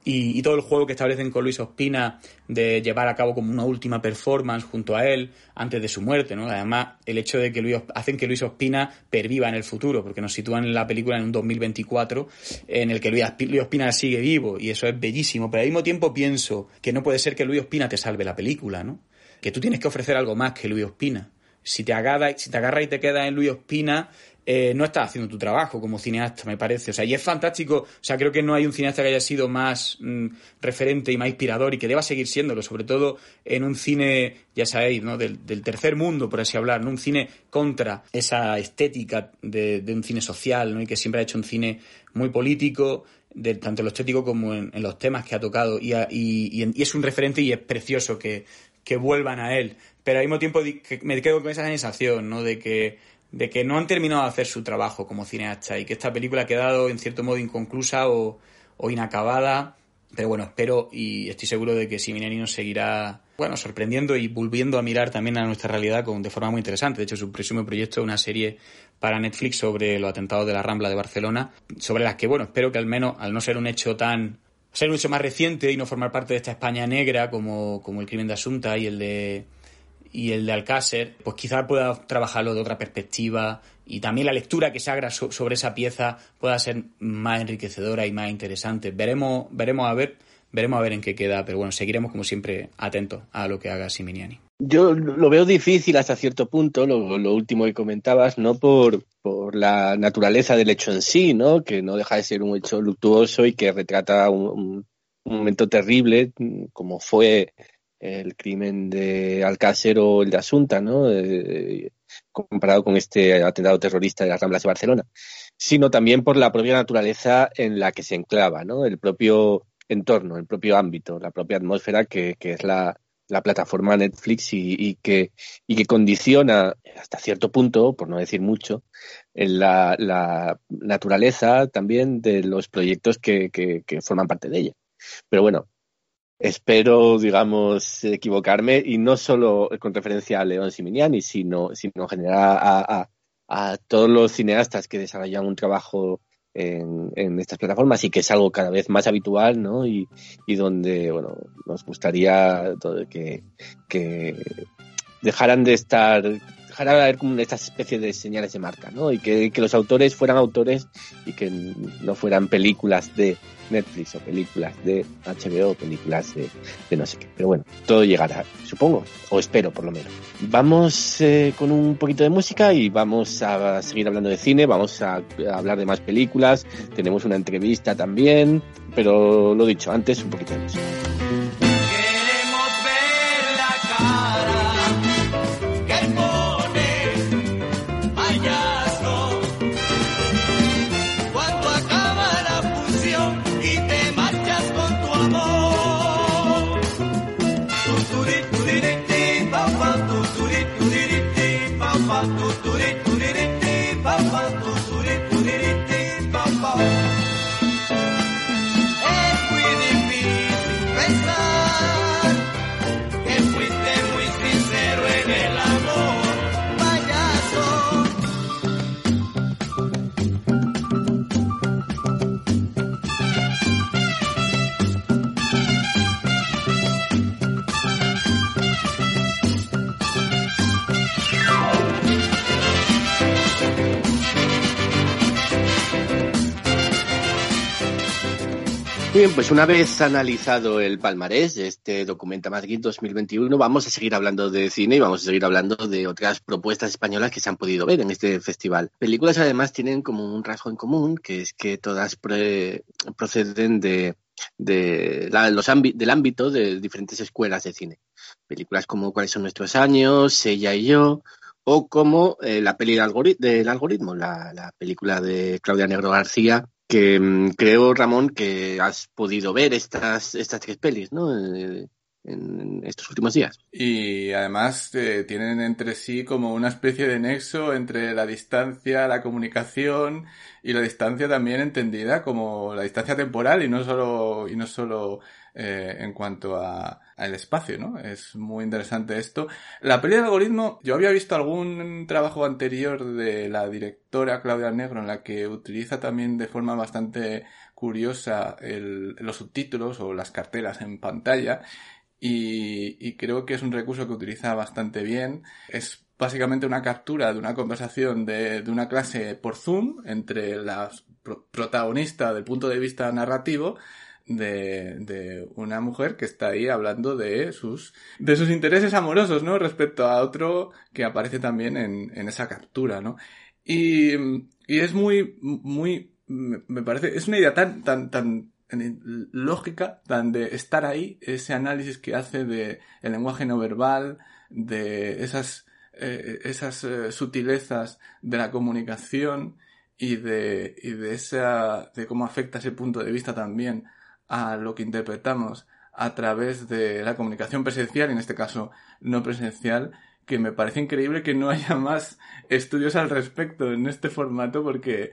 y, y, todo el juego que establecen con Luis Ospina de llevar a cabo como una última performance junto a él antes de su muerte, ¿no? Además, el hecho de que Luis, hacen que Luis Ospina perviva en el futuro, porque nos sitúan en la película en un 2024 en el que Luis, Luis Ospina sigue vivo y eso es bellísimo, pero al mismo tiempo pienso que no puede ser que Luis Ospina te salve la película, ¿no? Que tú tienes que ofrecer algo más que Luis Ospina. Si te agarra, si te agarra y te queda en Luis Ospina, eh, no estás haciendo tu trabajo como cineasta, me parece. O sea, y es fantástico. O sea, creo que no hay un cineasta que haya sido más mm, referente y más inspirador y que deba seguir siéndolo, sobre todo en un cine, ya sabéis, ¿no? Del, tercer mundo, por así hablar, ¿no? Un cine contra esa estética de, un cine social, ¿no? Y que siempre ha hecho un cine muy político, de, tanto en lo estético como en, los temas que ha tocado. Y, y, y, es un referente y es precioso que, que vuelvan a él. Pero al mismo tiempo me quedo con esa sensación, ¿no? De que de que no han terminado de hacer su trabajo como cineasta y que esta película ha quedado en cierto modo inconclusa o, o inacabada. Pero bueno, espero y estoy seguro de que Simineni nos seguirá bueno, sorprendiendo y volviendo a mirar también a nuestra realidad con, de forma muy interesante. De hecho, su próximo proyecto es una serie para Netflix sobre los atentados de la Rambla de Barcelona, sobre las que, bueno, espero que al menos, al no ser un hecho tan ser un hecho más reciente y no formar parte de esta España negra como, como el crimen de Asunta y el de y el de Alcácer, pues quizá pueda trabajarlo de otra perspectiva y también la lectura que se haga sobre esa pieza pueda ser más enriquecedora y más interesante. Veremos, veremos a ver, veremos a ver en qué queda, pero bueno, seguiremos como siempre atentos a lo que haga Siminiani. Yo lo veo difícil hasta cierto punto, lo, último que comentabas, no por, por la naturaleza del hecho en sí, ¿no? Que no deja de ser un hecho luctuoso y que retrata un momento terrible, como fue el crimen de Alcácer o el de Asunta, ¿no? Eh, comparado con este atentado terrorista de las Ramblas de Barcelona, sino también por la propia naturaleza en la que se enclava, ¿no? El propio entorno, el propio ámbito, la propia atmósfera que, es la, la, plataforma Netflix y, que, y que condiciona hasta cierto punto, por no decir mucho, la, la naturaleza también de los proyectos que, que forman parte de ella. Pero bueno, espero, digamos, equivocarme y no solo con referencia a León Siminiani, sino, sino en general a, todos los cineastas que desarrollan un trabajo en, estas plataformas y que es algo cada vez más habitual, ¿no? Y, y donde, bueno, nos gustaría que, que dejaran de estar dejara de haber como esta especie de señales de marca, ¿no? Y que, que, los autores fueran autores y que no fueran películas de Netflix o películas de HBO, películas de, de no sé qué. Pero bueno, todo llegará, supongo, o espero por lo menos. Vamos eh, con un poquito de música y vamos a seguir hablando de cine, vamos a, a hablar de más películas, tenemos una entrevista también, pero lo dicho, antes un poquito de música. Bien, pues una vez analizado el palmarés de este Documenta Madrid 2021, vamos a seguir hablando de cine y vamos a seguir hablando de otras propuestas españolas que se han podido ver en este festival. Películas además tienen como un rasgo en común, que es que todas proceden de, de la, los del ámbito de diferentes escuelas de cine. Películas como Cuáles son nuestros años, Ella y yo, o como eh, la peli del, algorit del algoritmo, la película de Claudia Negro García, que mm, creo, Ramón, que has podido ver estas, estas tres pelis, ¿no? En, en estos últimos días. Y además eh, tienen entre sí como una especie de nexo entre la distancia, la comunicación y la distancia también entendida como la distancia temporal y no solo, y no solo eh, en cuanto a, al espacio, ¿no? Es muy interesante esto. La peli del algoritmo, yo había visto algún trabajo anterior de la directora Claudia Negro en la que utiliza también de forma bastante curiosa los subtítulos o las cartelas en pantalla y, y creo que es un recurso que utiliza bastante bien. Es básicamente una captura de una conversación de, de una clase por Zoom entre la protagonista del punto de vista narrativo de, de, una mujer que está ahí hablando de sus, de sus intereses amorosos, ¿no? Respecto a otro que aparece también en, en esa captura, ¿no? Y, y es muy, muy, me parece, es una idea tan, tan, tan lógica, tan de estar ahí, ese análisis que hace de el lenguaje no verbal, de esas, eh, esas eh, sutilezas de la comunicación y de, y de esa, de cómo afecta ese punto de vista también a lo que interpretamos a través de la comunicación presencial, en este caso no presencial, que me parece increíble que no haya más estudios al respecto en este formato porque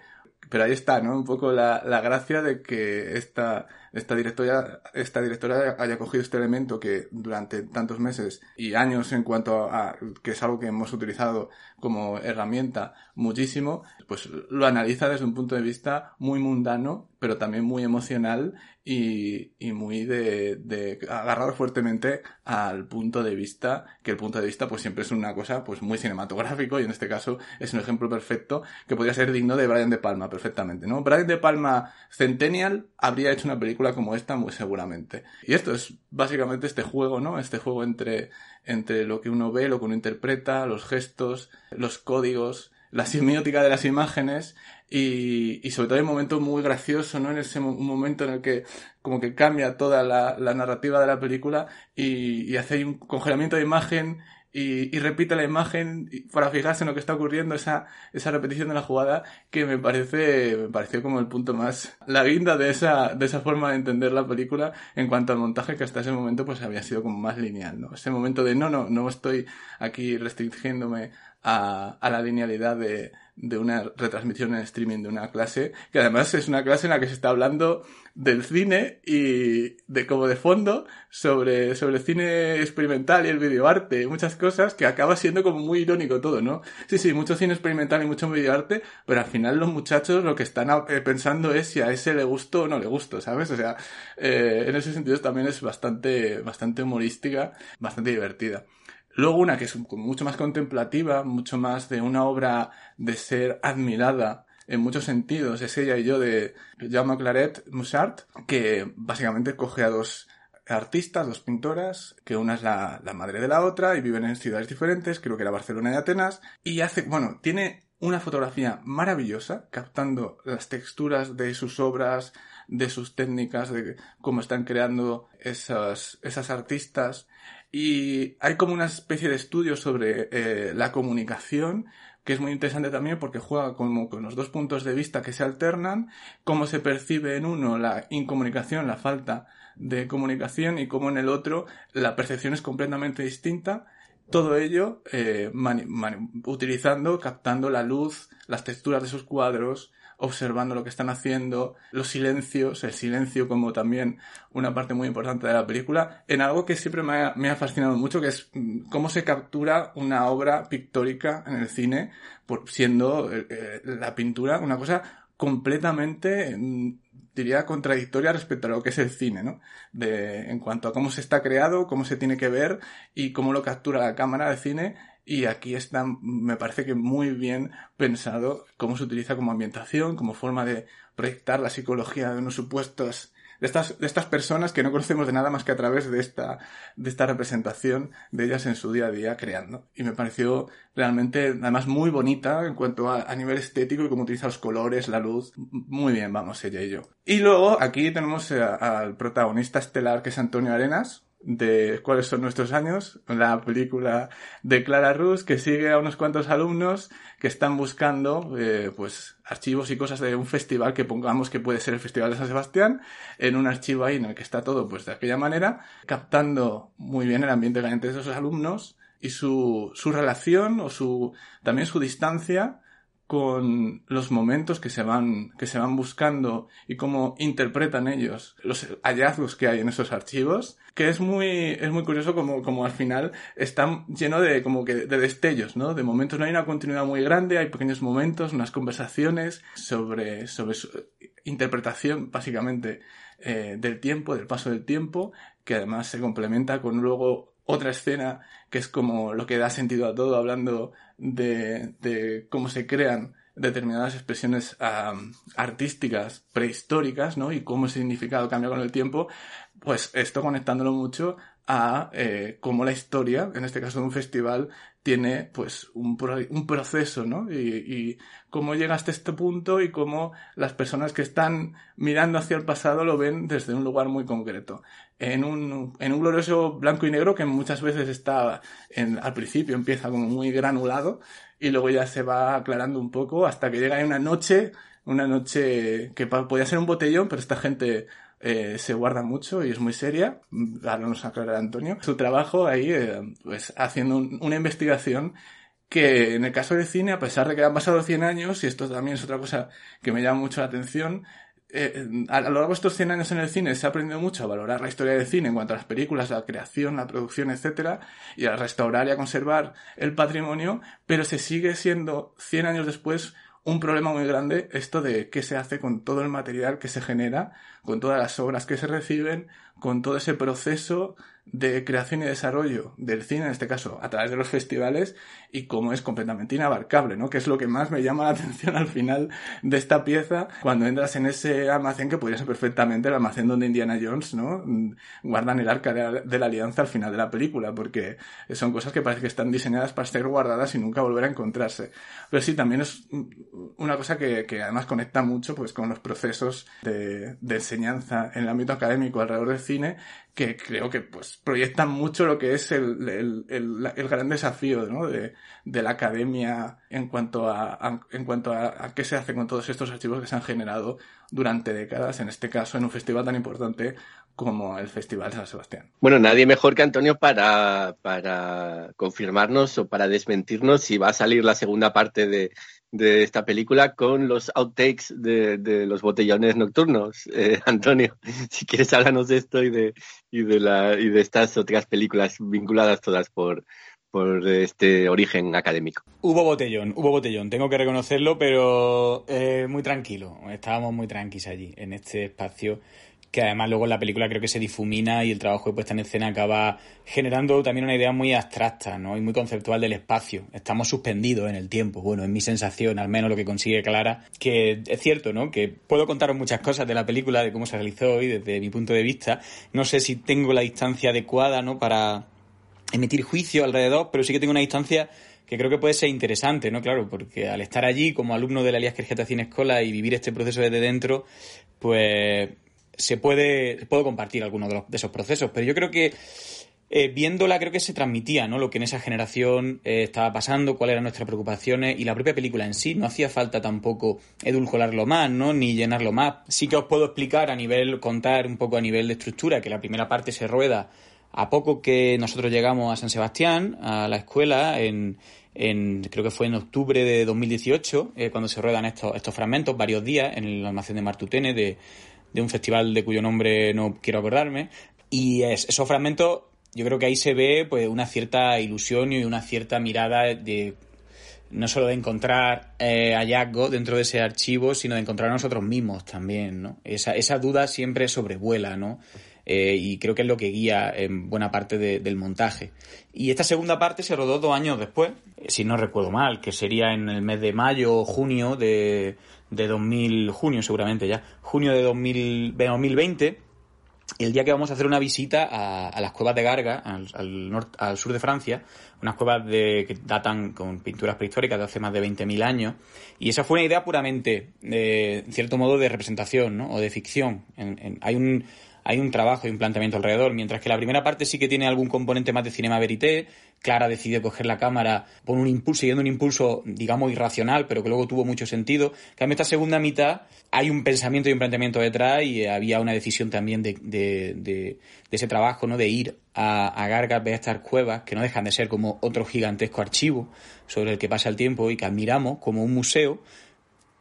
pero ahí está, ¿no? Un poco la, la gracia de que esta, esta directora, esta directora haya cogido este elemento que durante tantos meses y años en cuanto a, que es algo que hemos utilizado como herramienta muchísimo, pues lo analiza desde un punto de vista muy mundano, pero también muy emocional y, y muy de, de agarrado fuertemente al punto de vista, que el punto de vista pues siempre es una cosa pues muy cinematográfico y en este caso es un ejemplo perfecto que podría ser digno de Brian De Palma perfectamente, ¿no? Brian De Palma Centennial habría hecho una película como esta muy seguramente. Y esto es básicamente este juego, ¿no? Este juego entre, entre lo que uno ve, lo que uno interpreta, los gestos, los códigos, la semiótica de las imágenes y, y sobre todo hay un momento muy gracioso, ¿no? En ese momento en el que como que cambia toda la, narrativa de la película y, y hace un congelamiento de imagen y, repite la imagen para fijarse en lo que está ocurriendo, esa, esa repetición de la jugada que me parece, me pareció como el punto más, la guinda de esa, de esa forma de entender la película en cuanto al montaje que hasta ese momento pues había sido como más lineal, ¿no? Ese momento de no, no, no estoy aquí restringiéndome a, a la linealidad de, de una retransmisión en streaming de una clase, que además es una clase en la que se está hablando del cine y de como de fondo sobre, sobre el cine experimental y el videoarte, muchas cosas que acaba siendo como muy irónico todo, ¿no? Sí, sí, mucho cine experimental y mucho videoarte, pero al final los muchachos lo que están eh, pensando es si a ese le gustó o no le gustó, ¿sabes? O sea, eh, en ese sentido también es bastante, bastante humorística, bastante divertida. Luego una que es mucho más contemplativa, mucho más de una obra de ser admirada en muchos sentidos. Es ella y yo de Jaume Claret Musart, que básicamente coge a dos artistas, dos pintoras, que una es la, la, madre de la otra y viven en ciudades diferentes, creo que era Barcelona y Atenas, y hace, bueno, tiene una fotografía maravillosa, captando las texturas de sus obras, de sus técnicas, de cómo están creando esas, esas artistas, y hay como una especie de estudio sobre eh, la comunicación que es muy interesante también porque juega como con los dos puntos de vista que se alternan, cómo se percibe en uno la incomunicación, la falta de comunicación y cómo en el otro la percepción es completamente distinta. Todo ello eh, utilizando, captando la luz, las texturas de sus cuadros, observando lo que están haciendo, los silencios, el silencio como también una parte muy importante de la película, en algo que siempre me ha, fascinado mucho, que es mm, cómo se captura una obra pictórica en el cine, por, siendo eh, eh, la pintura una cosa completamente mm, diría contradictoria respecto a lo que es el cine, ¿no? De, en cuanto a cómo se está creado, cómo se tiene que ver y cómo lo captura la cámara de cine y aquí está, me parece que muy bien pensado cómo se utiliza como ambientación, como forma de proyectar la psicología de unos supuestos de estas, de estas personas que no conocemos de nada más que a través de esta, de esta representación de ellas en su día a día creando. Y me pareció realmente, además, muy bonita en cuanto a, a nivel estético y cómo utiliza los colores, la luz. Muy bien, vamos, ella y yo. Y luego aquí tenemos al protagonista estelar que es Antonio Arenas, de cuáles son nuestros años, la película de Clara Rus que sigue a unos cuantos alumnos que están buscando eh, pues archivos y cosas de un festival que pongamos que puede ser el Festival de San Sebastián en un archivo ahí en el que está todo pues de aquella manera captando muy bien el ambiente de esos alumnos y su, su relación o su también su distancia con los momentos que se van, que se van buscando y cómo interpretan ellos los hallazgos que hay en esos archivos, que es muy, es muy curioso como, como al final están lleno de, como que, de destellos, ¿no? De momentos no hay una continuidad muy grande, hay pequeños momentos, unas conversaciones sobre, sobre su interpretación, básicamente, eh, del tiempo, del paso del tiempo, que además se complementa con luego otra escena que es como lo que da sentido a todo, hablando de, cómo se crean determinadas expresiones artísticas prehistóricas, ¿no? Y cómo ese significado cambia con el tiempo, pues esto conectándolo mucho a eh, cómo la historia, en este caso de un festival, tiene pues un, un proceso, ¿no? Y, cómo llega hasta este punto y cómo las personas que están mirando hacia el pasado lo ven desde un lugar muy concreto. En un, en un glorioso blanco y negro que muchas veces está en, al principio empieza como muy granulado y luego ya se va aclarando un poco hasta que llega una noche, una noche que podía ser un botellón, pero esta gente eh, se guarda mucho y es muy seria. Ahora nos aclarará Antonio. Su trabajo ahí, eh, pues haciendo una investigación que en el caso del cine, a pesar de que han pasado 100 años, y esto también es otra cosa que me llama mucho la atención, eh, a lo largo de estos 100 años en el cine se ha aprendido mucho a valorar la historia del cine en cuanto a las películas, la creación, la producción, etcétera, y a restaurar y a conservar el patrimonio, pero se sigue siendo 100 años después un problema muy grande esto de qué se hace con todo el material que se genera, con todas las obras que se reciben, con todo ese proceso de creación y desarrollo del cine, en este caso, a través de los festivales, y cómo es completamente inabarcable, ¿no? Que es lo que más me llama la atención al final de esta pieza, cuando entras en ese almacén que podría ser perfectamente el almacén donde Indiana Jones, ¿no? Guardan el arca de la, alianza al final de la película, porque son cosas que parece que están diseñadas para ser guardadas y nunca volver a encontrarse. Pero sí, también es una cosa que, además conecta mucho, pues, con los procesos de enseñanza en el ámbito académico alrededor del cine, que creo que pues proyectan mucho lo que es el, el, el, gran desafío ¿no? de, de, la academia en cuanto, a, en cuanto a, qué se hace con todos estos archivos que se han generado durante décadas, en este caso en un festival tan importante como el Festival San Sebastián. Bueno, nadie mejor que Antonio para, para confirmarnos o para desmentirnos si va a salir la segunda parte de, de esta película con los outtakes de, de los botellones nocturnos. Eh, Antonio, si quieres háblanos de esto y de, y de, la, y de estas otras películas vinculadas todas por, por este origen académico. Hubo botellón, hubo botellón, tengo que reconocerlo, pero eh, muy tranquilo. Estábamos muy tranquilos allí, en este espacio que además luego la película creo que se difumina y el trabajo de puesta en escena acaba generando también una idea muy abstracta ¿no? y muy conceptual del espacio. Estamos suspendidos en el tiempo. Bueno, es mi sensación, al menos lo que consigue Clara, que es cierto, ¿no? Que puedo contaros muchas cosas de la película, de cómo se realizó hoy, desde mi punto de vista. No sé si tengo la distancia adecuada, ¿no? Para emitir juicio alrededor, pero sí que tengo una distancia que creo que puede ser interesante, ¿no? Claro, porque al estar allí como alumno de la Alias Quergeta Cine Escola y vivir este proceso desde dentro, pues se puede, puedo compartir algunos de, esos procesos, pero yo creo que eh, viéndola creo que se transmitía ¿no? lo que en esa generación eh, estaba pasando, cuáles eran nuestras preocupaciones y la propia película en sí. No hacía falta tampoco edulcorarlo más, ¿no? ni llenarlo más. Sí que os puedo explicar a nivel, contar un poco a nivel de estructura, que la primera parte se rueda a poco que nosotros llegamos a San Sebastián, a la escuela, en, en creo que fue en octubre de 2018, eh, cuando se ruedan estos, estos fragmentos, varios días, en el almacén de Martutene de de un festival de cuyo nombre no quiero acordarme. Y esos fragmentos, yo creo que ahí se ve pues una cierta ilusión y una cierta mirada de no solo de encontrar eh, hallazgos dentro de ese archivo, sino de encontrar a nosotros mismos también, ¿no? Esa, esa duda siempre sobrevuela, ¿no? Eh, y creo que es lo que guía en buena parte del montaje. Y esta segunda parte se rodó dos años después, si no recuerdo mal, que sería en el mes de mayo o junio de, de 2000, junio seguramente ya, junio de 2000, 2020, el día que vamos a hacer una visita a, las cuevas de Garga, al, al, al, sur de Francia, unas cuevas de, que datan con pinturas prehistóricas de hace más de 20.000 años, y esa fue una idea puramente, de, en cierto modo, de representación, ¿no? O de ficción. En, en, hay un hay un trabajo y un planteamiento alrededor, mientras que la primera parte sí que tiene algún componente más de cinema verité. Clara decide coger la cámara por un impulso, siguiendo un impulso, digamos, irracional, pero que luego tuvo mucho sentido. En esta segunda mitad hay un pensamiento y un planteamiento detrás y había una decisión también de, de, de, ese trabajo, ¿no? De ir a, a Gargas, ver estas cuevas, que no dejan de ser como otro gigantesco archivo sobre el que pasa el tiempo y que admiramos como un museo,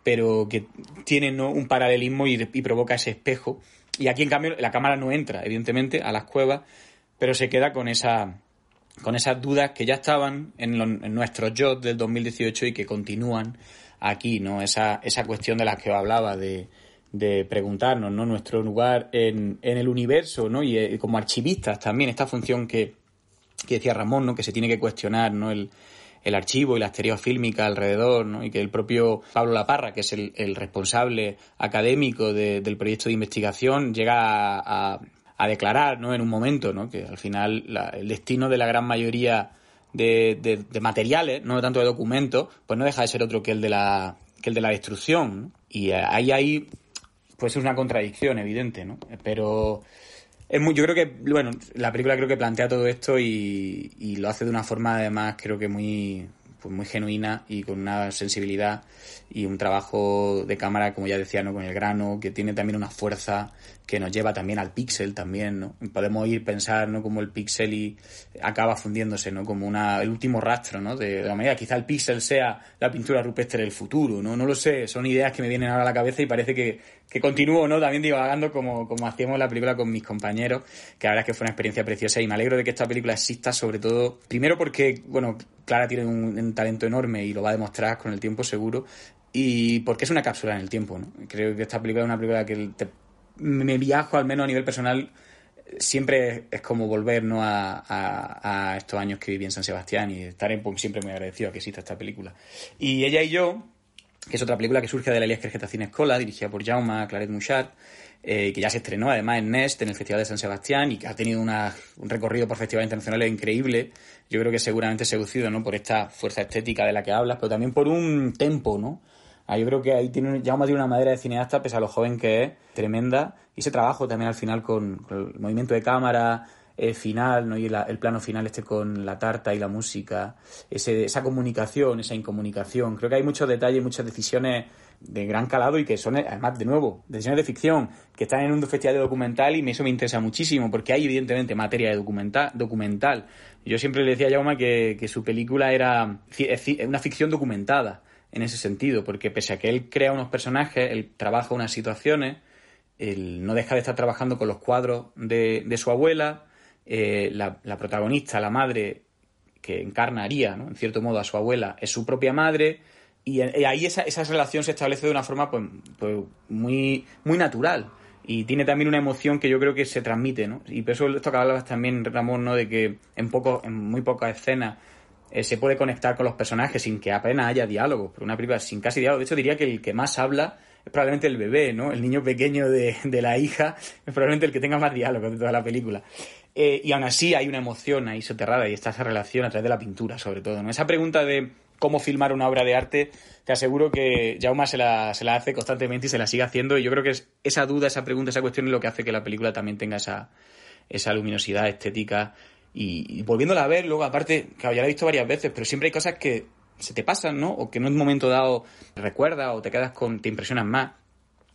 pero que tiene ¿no? un paralelismo y, y provoca ese espejo y aquí, en cambio, la cámara no entra, evidentemente, a las cuevas, pero se queda con esa con esas dudas que ya estaban en, nuestros jobs del 2018 y que continúan aquí, ¿no? Esa, esa cuestión de la que hablaba, de, de preguntarnos, ¿no? Nuestro lugar en, en el universo, ¿no? Y, eh, como archivistas también, esta función que, que decía Ramón, ¿no? Que se tiene que cuestionar, ¿no? El, el archivo y la estereofílmica alrededor, ¿no? y que el propio Pablo Laparra, que es el, responsable académico de, del proyecto de investigación, llega a, a, declarar ¿no? en un momento ¿no? que al final la, el destino de la gran mayoría de, de, de, materiales, no tanto de documentos, pues no deja de ser otro que el de la, que el de la destrucción. ¿no? Y ahí hay pues es una contradicción evidente, ¿no? Pero es muy, yo creo que, bueno, la película creo que plantea todo esto y, y lo hace de una forma además creo que muy, pues muy genuina y con una sensibilidad y un trabajo de cámara, como ya decía, ¿no? con el grano, que tiene también una fuerza que nos lleva también al píxel también, ¿no? Podemos ir pensar, ¿no? Como el píxel y acaba fundiéndose, ¿no? Como una, el último rastro, ¿no? De, la manera, quizá el píxel sea la pintura rupestre del futuro, ¿no? No lo sé, son ideas que me vienen ahora a la cabeza y parece que, que continúo, ¿no? También divagando como, como hacíamos la película con mis compañeros, que la verdad es que fue una experiencia preciosa y me alegro de que esta película exista, sobre todo, primero porque, bueno, Clara tiene un, un talento enorme y lo va a demostrar con el tiempo seguro, y porque es una cápsula en el tiempo, ¿no? Creo que esta película es una película que te me viajo, al menos a nivel personal, siempre es como volver ¿no? a, estos años que viví en San Sebastián y estar siempre muy agradecido a que exista esta película. Y Ella y yo, que es otra película que surge de la Elias Crejeta Cine Escola, dirigida por Jaume Claret Mouchard, eh, que ya se estrenó además en Nest, en el Festival de San Sebastián, y que ha tenido una, un recorrido por festivales internacionales increíble. Yo creo que seguramente seducido ¿no? por esta fuerza estética de la que hablas, pero también por un tempo, ¿no? Yo creo que ahí tiene, Jaume tiene una madera de cineasta, pese a lo joven que es, tremenda. Y ese trabajo también al final con, el movimiento de cámara eh, final, ¿no? Y el plano final este con la tarta y la música, ese, esa comunicación, esa incomunicación. Creo que hay muchos detalles, muchas decisiones de gran calado y que son, además, de nuevo, decisiones de ficción que están en un festival de documental y eso me interesa muchísimo porque hay, evidentemente, materia de documental. documental. Yo siempre le decía a Jaume que, que su película era una ficción documentada en ese sentido, porque pese a que él crea unos personajes, él trabaja unas situaciones, él no deja de estar trabajando con los cuadros de, de su abuela, eh, la, la, protagonista, la madre que encarnaría, ¿no? en cierto modo, a su abuela, es su propia madre, y, ahí esa, esa, relación se establece de una forma pues, pues, muy, muy natural. Y tiene también una emoción que yo creo que se transmite, ¿no? Y por eso esto que hablabas también, Ramón, ¿no? De que en, poco, en muy pocas escenas eh, se puede conectar con los personajes sin que apenas haya diálogo. Una película sin casi diálogo. De hecho, diría que el que más habla es probablemente el bebé, ¿no? El niño pequeño de, la hija es probablemente el que tenga más diálogo de toda la película. Eh, y aún así hay una emoción ahí soterrada y está esa relación a través de la pintura, sobre todo. Esa pregunta de cómo filmar una obra de arte, te aseguro que Jaume se la, se la hace constantemente y se la sigue haciendo. Y yo creo que es esa duda, esa pregunta, esa cuestión es lo que hace que la película también tenga esa, esa luminosidad estética y, y volviéndola a ver, luego, aparte, que ya la he visto varias veces, pero siempre hay cosas que se te pasan, ¿no? O que en un momento dado recuerdas o te quedas con, te impresionas más.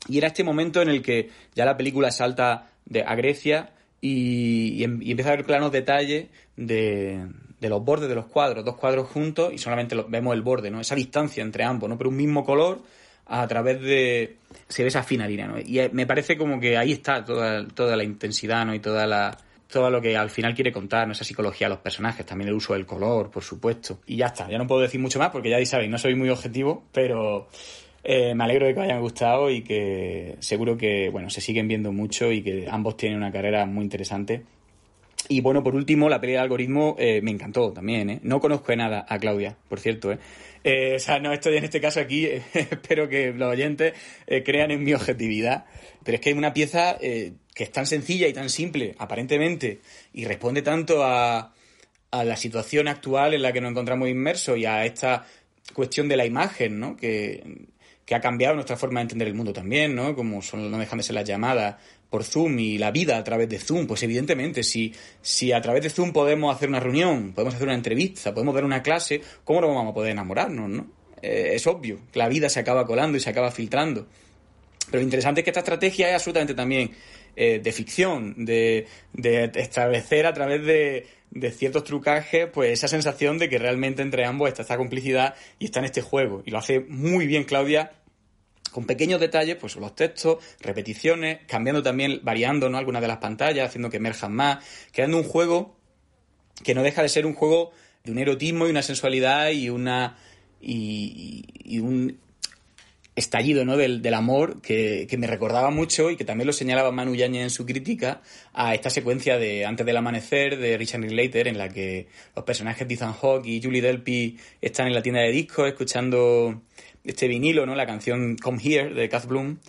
Y era este momento en el que ya la película salta de, a Grecia y, y, y empieza a ver planos detalles de, de, los bordes de los cuadros, dos cuadros juntos y solamente vemos el borde, ¿no? Esa distancia entre ambos, ¿no? Pero un mismo color a través de... se ve esa fina línea, ¿no? Y me parece como que ahí está toda, toda la intensidad, ¿no? Y toda la todo lo que al final quiere contar, ¿no? esa psicología de los personajes, también el uso del color, por supuesto. Y ya está, ya no puedo decir mucho más porque ya sabéis, no soy muy objetivo, pero eh, me alegro de que os hayan gustado y que seguro que, bueno, se siguen viendo mucho y que ambos tienen una carrera muy interesante. Y bueno, por último, la pelea de algoritmo eh, me encantó también, ¿eh? No conozco de nada a Claudia, por cierto, ¿eh? eh o sea, no estoy en este caso aquí, espero que los oyentes crean en mi objetividad, pero es que hay una pieza que es tan sencilla y tan simple, aparentemente, y responde tanto a, la situación actual en la que nos encontramos inmersos y a esta cuestión de la imagen, ¿no? Que, que ha cambiado nuestra forma de entender el mundo también, ¿no? Como no dejan de ser las llamadas por Zoom y la vida a través de Zoom, pues evidentemente, si, si a través de Zoom podemos hacer una reunión, podemos hacer una entrevista, podemos dar una clase, ¿cómo no vamos a poder enamorarnos, no? Eh, es obvio, que la vida se acaba colando y se acaba filtrando. Pero lo interesante es que esta estrategia es absolutamente también eh, de ficción, de, de establecer a través de, de ciertos trucajes, pues esa sensación de que realmente entre ambos está esta complicidad y está en este juego. Y lo hace muy bien Claudia con pequeños detalles, pues los textos, repeticiones, cambiando también, variando ¿no? algunas de las pantallas, haciendo que emerjan más, creando un juego que no deja de ser un juego de un erotismo y una sensualidad y una y, y un estallido ¿no? del, del amor que, que, me recordaba mucho y que también lo señalaba Manu Yañez en su crítica a esta secuencia de Antes del Amanecer de Richard Linklater en la que los personajes de Ethan Hawke y Julie Delpy están en la tienda de discos escuchando este vinilo, ¿no? la canción Come Here de Kath Bloom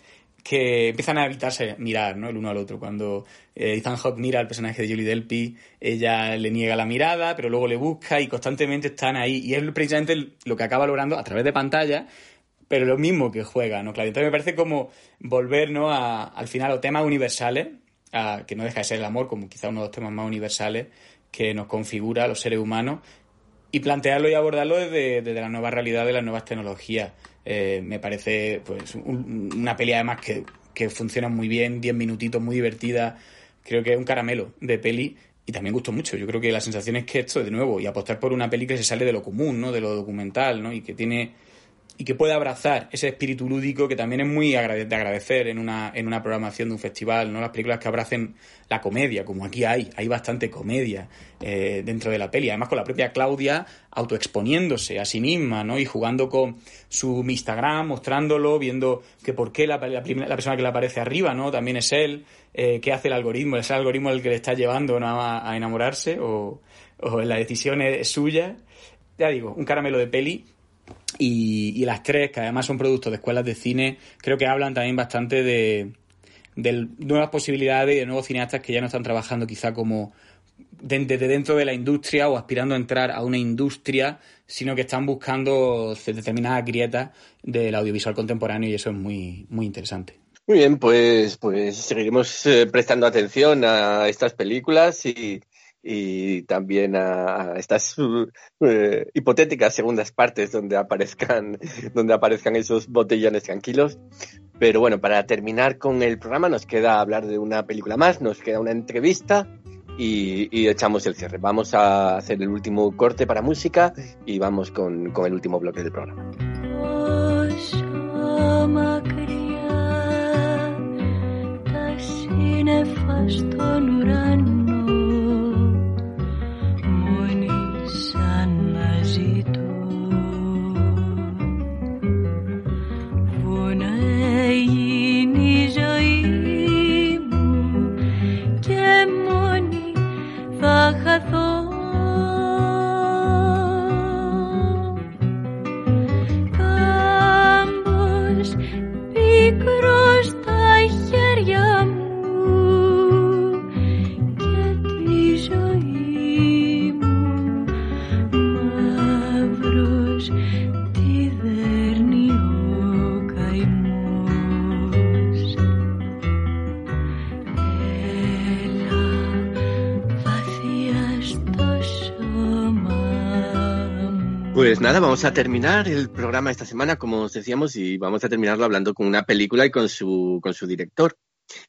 que empiezan a evitarse mirar ¿no? el uno al otro. Cuando eh, Ethan Hawke mira al personaje de Julie Delpy, ella le niega la mirada, pero luego le busca y constantemente están ahí. Y es precisamente lo que acaba logrando a través de pantalla pero lo mismo que juega, ¿no? Claro, entonces me parece como volver, ¿no? A, al final a temas universales, a, que no deja de ser el amor como quizá uno de los temas más universales que nos configura a los seres humanos y plantearlo y abordarlo desde, desde la nueva realidad de las nuevas tecnologías. Eh, me parece pues un, una peli además que, que funciona muy bien, 10 minutitos, muy divertida. Creo que es un caramelo de peli y también gustó mucho. Yo creo que la sensación es que esto, de nuevo, y apostar por una peli que se sale de lo común, ¿no? De lo documental, ¿no? Y que tiene y que puede abrazar ese espíritu lúdico que también es muy de agradecer en una, en una programación de un festival, ¿no? Las películas que abracen la comedia, como aquí hay, hay bastante comedia eh, dentro de la peli. Además con la propia Claudia autoexponiéndose a sí misma, ¿no? Y jugando con su Instagram, mostrándolo, viendo que por qué la, la, la persona que le aparece arriba, ¿no? También es él, eh, qué hace el algoritmo, es el algoritmo el que le está llevando a enamorarse o, o la decisión es suya. Ya digo, un caramelo de peli y, y, las tres, que además son productos de escuelas de cine, creo que hablan también bastante de, de nuevas posibilidades y de nuevos cineastas que ya no están trabajando quizá como desde de dentro de la industria o aspirando a entrar a una industria, sino que están buscando determinadas grietas del audiovisual contemporáneo y eso es muy, muy interesante. Muy bien, pues, pues seguiremos eh, prestando atención a estas películas y, y también a, estas eh, hipotéticas segundas partes donde aparezcan, donde aparezcan esos botellones tranquilos. Pero bueno, para terminar con el programa nos queda hablar de una película más, nos queda una entrevista y, y echamos el cierre. Vamos a hacer el último corte para música y vamos con, con el último bloque del programa. Έγινε η ζωή μου και μόνη θα χαθώ. Pues nada, vamos a terminar el programa esta semana, como os decíamos, y vamos a terminarlo hablando con una película y con su, con su director.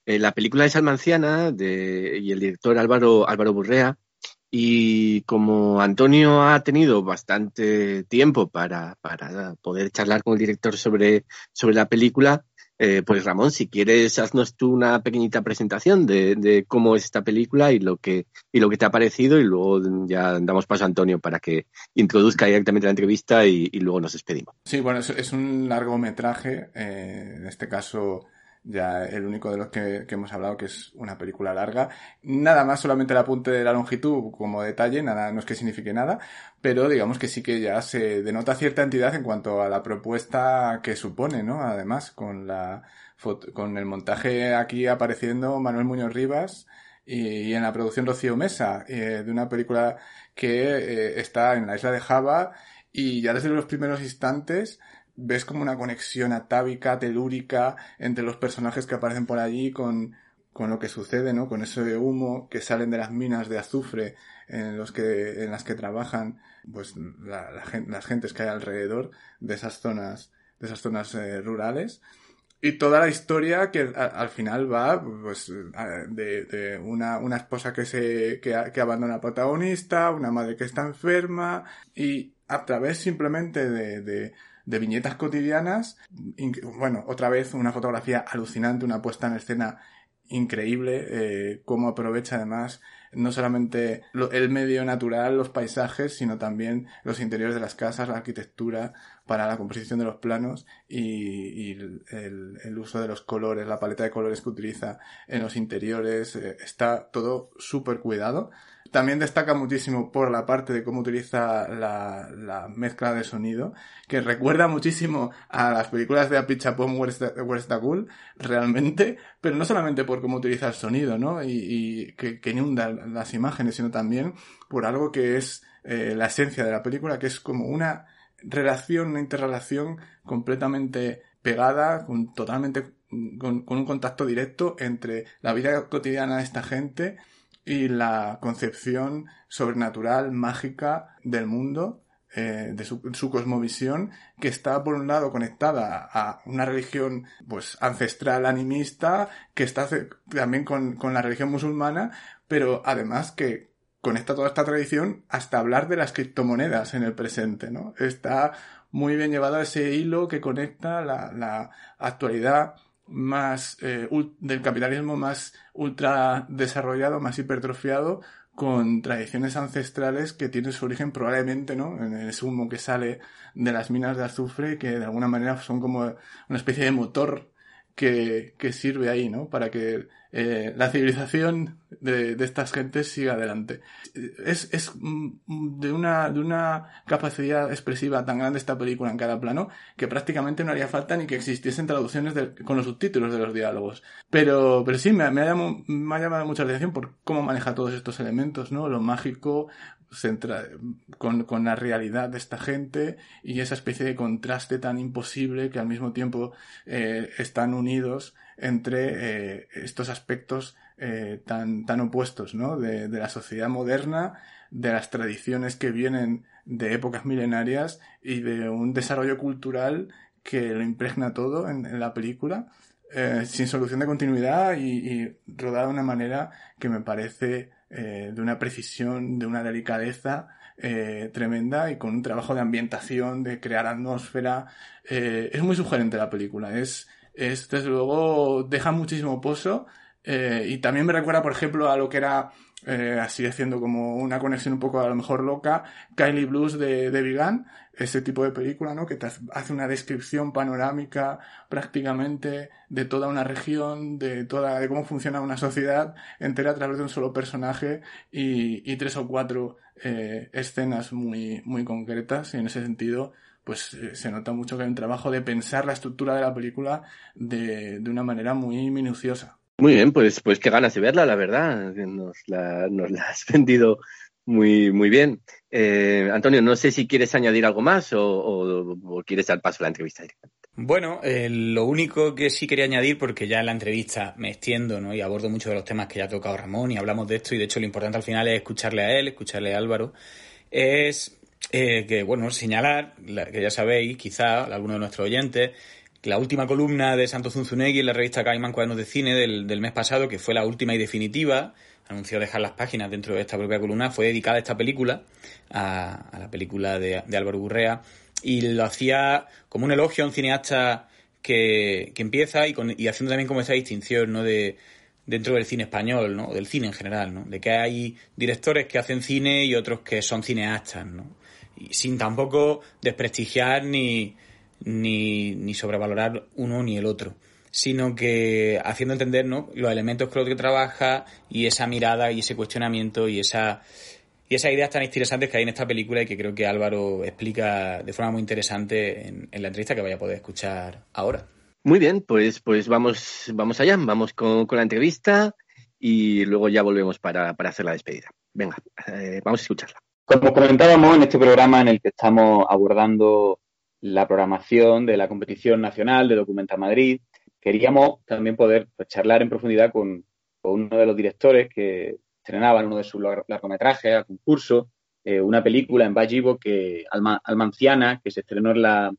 Eh, la película es Almanciana y el director Álvaro, Álvaro Burrea. Y como Antonio ha tenido bastante tiempo para, para poder charlar con el director sobre, sobre la película, eh, pues Ramón, si quieres, haznos tú una pequeñita presentación de, de, cómo es esta película y lo que y lo que te ha parecido y luego ya damos paso a Antonio para que introduzca directamente la entrevista y, luego nos despedimos. Sí, bueno, es, es un largometraje, eh, en este caso ya el único de los que, hemos hablado que es una película larga. Nada más solamente el apunte de la longitud como detalle, nada, no es que signifique nada, pero digamos que sí que ya se denota cierta entidad en cuanto a la propuesta que supone, ¿no? Además, con la con el montaje aquí apareciendo Manuel Muñoz Rivas y, y en la producción Rocío Mesa, eh, de una película que eh, está en la isla de Java y ya desde los primeros instantes ves como una conexión atávica, telúrica entre los personajes que aparecen por allí con con lo que sucede, ¿no? Con ese humo que salen de las minas de azufre en los que, en las que trabajan, pues, la, las gentes que hay alrededor de esas zonas, de esas zonas eh, rurales. Y toda la historia que al final va, pues, de, una, una, esposa que se, que, que abandona al protagonista, una madre que está enferma, y a través simplemente de de viñetas cotidianas. Bueno, otra vez una fotografía alucinante, una puesta en escena increíble, eh, cómo aprovecha además no solamente el medio natural, los paisajes, sino también los interiores de las casas, la arquitectura para la composición de los planos y, el, uso de los colores, la paleta de colores que utiliza en los interiores, eh, está todo súper cuidado. También destaca muchísimo por la parte de cómo utiliza la, la mezcla de sonido, que recuerda muchísimo a las películas de Apichapón Where's the Cool, realmente, pero no solamente por cómo utiliza el sonido, ¿no? Y, y que, inunda las imágenes, sino también por algo que es eh, la esencia de la película, que es como una relación, una interrelación completamente pegada, con, totalmente, con un contacto directo entre la vida cotidiana de esta gente y la concepción sobrenatural, mágica del mundo, eh, de su, su, cosmovisión, que está por un lado conectada a una religión pues ancestral animista, que está también con, con la religión musulmana, pero además que conecta toda esta tradición hasta hablar de las criptomonedas en el presente, ¿no? Está muy bien llevado ese hilo que conecta la, la actualidad más eh, del capitalismo más ultra desarrollado, más hipertrofiado, con tradiciones ancestrales que tienen su origen probablemente, ¿no? En el humo que sale de las minas de azufre, que de alguna manera son como una especie de motor que, que sirve ahí, ¿no? Para que eh, la civilización de, de, estas gentes siga adelante. Es, es mm, de, una, de una capacidad expresiva tan grande esta película en cada plano que prácticamente no haría falta ni que existiesen traducciones con los subtítulos de los diálogos. Pero, pero sí, me, me, ha llamado, me ha llamado mucha atención por cómo maneja todos estos elementos, ¿no? Lo mágico, con, la realidad de esta gente y esa especie de contraste tan imposible que al mismo tiempo eh, están unidos entre eh, estos aspectos eh, tan, tan opuestos, ¿no? De, de, la sociedad moderna, de las tradiciones que vienen de épocas milenarias y de un desarrollo cultural que lo impregna todo en, en la película, eh, sin solución de continuidad y, rodada de una manera que me parece eh, de una precisión, de una delicadeza eh, tremenda y con un trabajo de ambientación, de crear atmósfera. es muy sugerente la película, es, es, desde luego, deja muchísimo pozo. Y también me recuerda, por ejemplo, a lo que era, eh, así haciendo como una conexión un poco a lo mejor loca, Kylie Blues de, de Vigan, ese tipo de película, ¿no? Que te hace una descripción panorámica prácticamente de toda una región, de toda, de cómo funciona una sociedad entera a través de un solo personaje y, y tres o cuatro eh, escenas muy, muy concretas y en ese sentido pues eh, se nota mucho que hay un trabajo de pensar la estructura de la película de, de una manera muy minuciosa. Muy bien, pues, pues qué ganas de verla, la verdad. Nos la, has vendido muy, muy bien. Eh, Antonio, no sé si quieres añadir algo más o, quieres dar paso a la entrevista directamente. Bueno, eh, lo único que sí quería añadir, porque ya en la entrevista me extiendo ¿no? y abordo muchos de los temas que ya ha tocado Ramón y hablamos de esto, y de hecho lo importante al final es escucharle a él, escucharle a Álvaro, es eh, que, bueno, señalar, que ya sabéis, quizá, alguno de nuestros oyentes, la última columna de Santo Zunzunegui en la revista Caimán Cuadernos de Cine del, mes pasado, que fue la última y definitiva, anunció dejar las páginas dentro de esta propia columna, fue dedicada a esta película, a, a la película de, de, Álvaro Gurrea, y lo hacía como un elogio a un cineasta que, que empieza y, con, y haciendo también como esa distinción, ¿no? De, dentro del cine español, ¿no? Del cine en general, ¿no? De que hay directores que hacen cine y otros que son cineastas, ¿no? y sin tampoco desprestigiar ni, ni, ni sobrevalorar uno ni el otro sino que haciendo entender ¿no? los elementos con los que trabaja y esa mirada y ese cuestionamiento y esa y esas ideas tan interesantes que hay en esta película y que creo que Álvaro explica de forma muy interesante en, en la entrevista que vaya a poder escuchar ahora. Muy bien, pues, pues vamos, vamos allá, vamos con, con la entrevista y luego ya volvemos para, para hacer la despedida. Venga, eh, vamos a escucharla. Como comentábamos en este programa en el que estamos abordando la programación de la competición nacional de Documenta Madrid, queríamos también poder pues, charlar en profundidad con, uno de los directores que estrenaban uno de sus largometrajes a concurso, eh, una película en Vallivo que Almanciana, que se estrenó en la,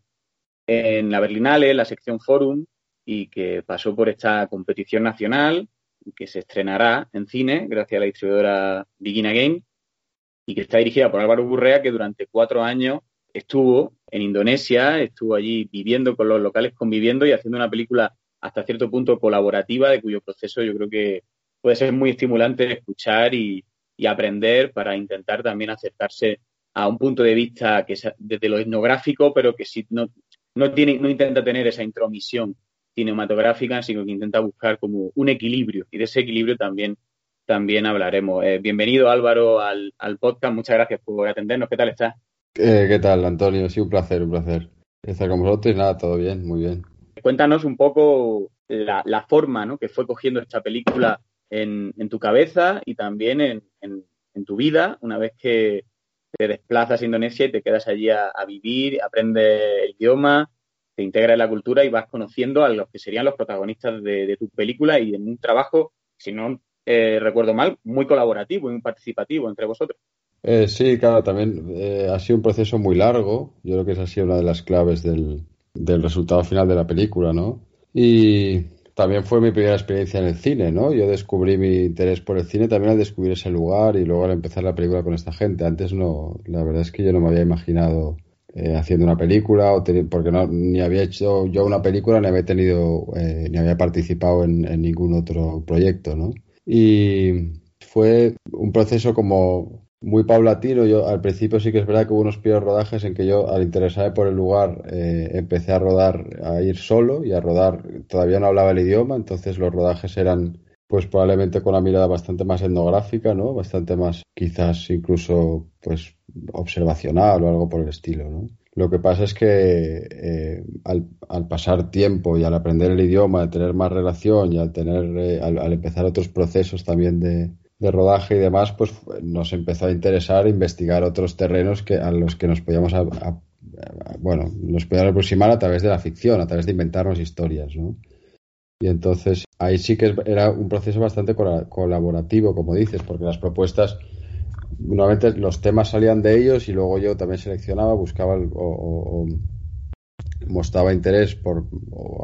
en la Berlinale, en la sección Forum, y que pasó por esta competición nacional, que se estrenará en cine gracias a la distribuidora Begin Again, y que está dirigida por Álvaro Burrea, que durante cuatro años estuvo en Indonesia, estuvo allí viviendo con los locales, conviviendo y haciendo una película hasta cierto punto colaborativa, de cuyo proceso yo creo que puede ser muy estimulante escuchar y, aprender para intentar también acercarse a un punto de vista que es desde lo etnográfico, pero que sí no, no, tiene, no intenta tener esa intromisión cinematográfica, sino que intenta buscar como un equilibrio y de ese equilibrio también, también hablaremos. Eh, bienvenido Álvaro al, al, podcast, muchas gracias por atendernos. ¿Qué tal estás? Eh, ¿Qué tal, Antonio? Sí, un placer, un placer estar con vosotros y nada, todo bien, muy bien. Cuéntanos un poco la, forma ¿no? que fue cogiendo esta película en, tu cabeza y también en, tu vida, una vez que te desplazas a Indonesia y te quedas allí a, vivir, aprendes el idioma, te integras en la cultura y vas conociendo a los que serían los protagonistas de, de tu película y en un trabajo, si no eh, recuerdo mal, muy colaborativo y muy participativo entre vosotros. Eh, sí, claro, también eh, ha sido un proceso muy largo. Yo creo que esa ha sido una de las claves del, del resultado final de la película, ¿no? Y también fue mi primera experiencia en el cine, ¿no? Yo descubrí mi interés por el cine también al descubrir ese lugar y luego al empezar la película con esta gente. Antes no, la verdad es que yo no me había imaginado eh, haciendo una película o porque no, ni había hecho yo una película ni había tenido ni había participado en, ningún otro proyecto, ¿no? Y fue un proceso como muy paulatino. Yo al principio sí que es verdad que hubo unos primeros rodajes en que yo, al interesarme por el lugar, eh, empecé a rodar, a ir solo y a rodar. Todavía no hablaba el idioma, entonces los rodajes eran, pues probablemente con una mirada bastante más etnográfica, ¿no? Bastante más, quizás incluso, pues observacional o algo por el estilo, ¿no? Lo que pasa es que eh, al, al, pasar tiempo y al aprender el idioma, al tener más relación y al tener, eh, al empezar otros procesos también de, de rodaje y demás, pues nos empezó a interesar investigar otros terrenos que, a los que nos podíamos, bueno, nos podíamos aproximar a través de la ficción, a través de inventarnos historias, ¿no? Y entonces ahí sí que era un proceso bastante colaborativo, como dices, porque las propuestas, normalmente los temas salían de ellos y luego yo también seleccionaba, buscaba o, mostraba interés por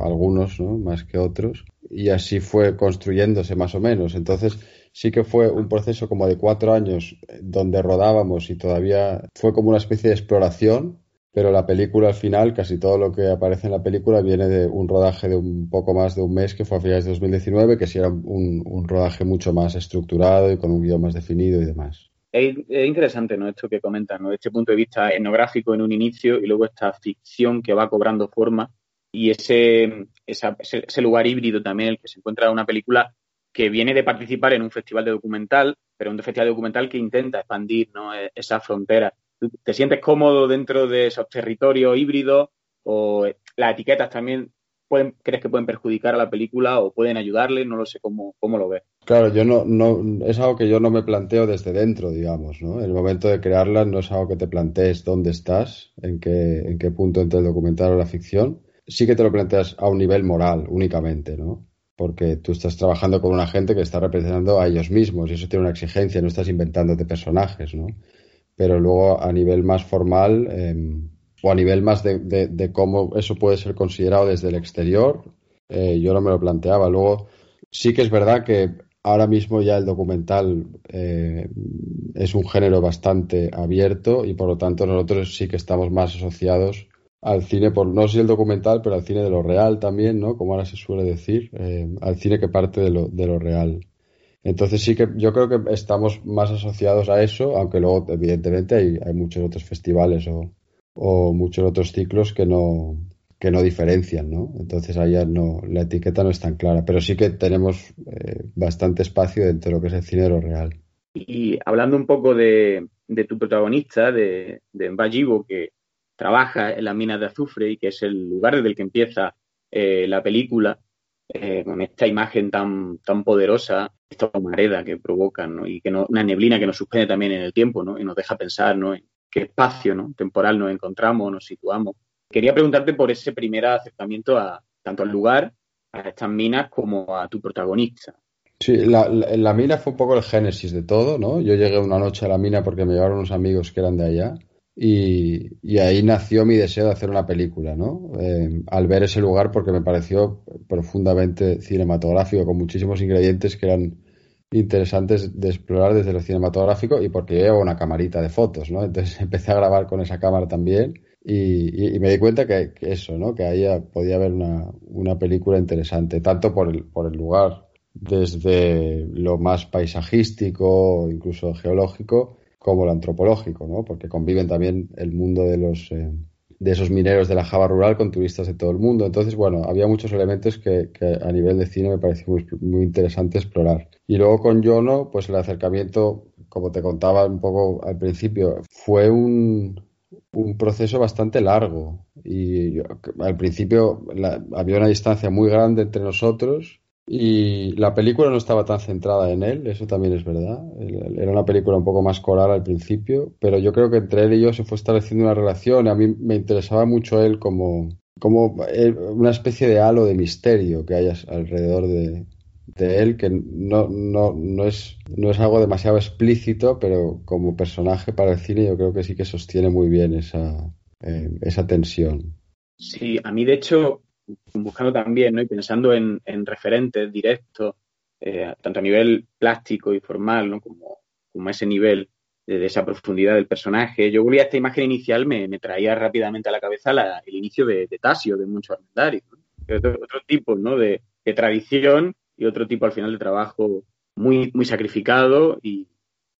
algunos, ¿no? Más que otros. Y así fue construyéndose más o menos. Entonces, sí que fue un proceso como de cuatro años eh, donde rodábamos y todavía fue como una especie de exploración, pero la película al final, casi todo lo que aparece en la película viene de un rodaje de un poco más de un mes que fue a finales de 2019, que sí era un, rodaje mucho más estructurado y con un guion más definido y demás. Es, interesante ¿no? esto que comentas, ¿no? este punto de vista etnográfico en un inicio y luego esta ficción que va cobrando forma y ese, ese, ese lugar híbrido también en el que se encuentra una película que viene de participar en un festival de documental, pero un festival de documental que intenta expandir ¿no? E-, esa frontera. ¿Te sientes cómodo dentro de esos territorios híbridos o las etiquetas también pueden, crees que pueden perjudicar a la película o pueden ayudarle? No lo sé cómo, cómo lo ves. Claro, yo no, es algo que yo no me planteo desde dentro, digamos, ¿no? El momento de crearla no es algo que te plantees dónde estás, en qué, en qué punto entre el documental o la ficción. Sí que te lo planteas a un nivel moral únicamente, ¿no? Porque tú estás trabajando con una gente que está representando a ellos mismos y eso tiene una exigencia, no estás inventándote personajes, ¿no? Pero luego a nivel más formal em, o a nivel más de, cómo eso puede ser considerado desde el exterior, eh, yo no me lo planteaba. Luego sí que es verdad que ahora mismo ya el documental eh, es un género bastante abierto y por lo tanto nosotros sí que estamos más asociados al cine, por no sé el documental, pero al cine de lo real también, ¿no? Como ahora se suele decir, eh, al cine que parte de lo, de lo real. Entonces sí que yo creo que estamos más asociados a eso, aunque luego evidentemente hay, hay muchos otros festivales o, o, muchos otros ciclos que no que no diferencian, ¿no? Entonces ahí no, la etiqueta no es tan clara, pero sí que tenemos eh, bastante espacio dentro de lo que es el cine de lo real. Y hablando un poco de, de tu protagonista, de, de que trabaja en las minas de azufre y que es el lugar desde el que empieza eh, la película, eh, con esta imagen tan, tan poderosa, esta humareda que provoca, ¿no? y que no, una neblina que nos suspende también en el tiempo, ¿no? y nos deja pensar, ¿no? en qué espacio ¿no? temporal nos encontramos, nos situamos. Quería preguntarte por ese primer acercamiento a tanto al lugar, a estas minas, como a tu protagonista. Sí, la, la, la, mina fue un poco el génesis de todo, ¿no? Yo llegué una noche a la mina porque me llevaron unos amigos que eran de allá y, ahí nació mi deseo de hacer una película, ¿no? Eh, al ver ese lugar porque me pareció profundamente cinematográfico, con muchísimos ingredientes que eran interesantes de explorar desde lo cinematográfico y porque yo llevo una camarita de fotos, ¿no? Entonces empecé a grabar con esa cámara también y me di cuenta que, que, eso, ¿no? Que ahí podía haber una, una película interesante, tanto por el, por el lugar desde lo más paisajístico, incluso geológico, como lo antropológico, ¿no? Porque conviven también el mundo de los eh, de esos mineros de la Java rural con turistas de todo el mundo. Entonces, bueno, había muchos elementos que, a nivel de cine me pareció muy, muy, interesante explorar. Y luego con Yono, pues el acercamiento, como te contaba un poco al principio, fue un, proceso bastante largo. Y al principio había una distancia muy grande entre nosotros y la película no estaba tan centrada en él, eso también es verdad. Era una película un poco más coral al principio, pero yo creo que entre él y yo se fue estableciendo una relación. A mí me interesaba mucho él como, como una especie de halo de misterio que hay alrededor de, de él, que no, no, no, es, no es algo demasiado explícito, pero como personaje para el cine yo creo que sí que sostiene muy bien esa, eh, esa tensión. Sí, a mí de hecho buscando también ¿no? y pensando en, en referentes directos, eh, tanto a nivel plástico y formal, ¿no? como, como ese nivel de, de, esa profundidad del personaje. Yo volví a esta imagen inicial, me, me traía rápidamente a la cabeza la, el inicio de, Tasio, de Mucho Armendario. ¿no? Otro, otro, tipo ¿no? de, de, tradición y otro tipo al final de trabajo muy, muy sacrificado y,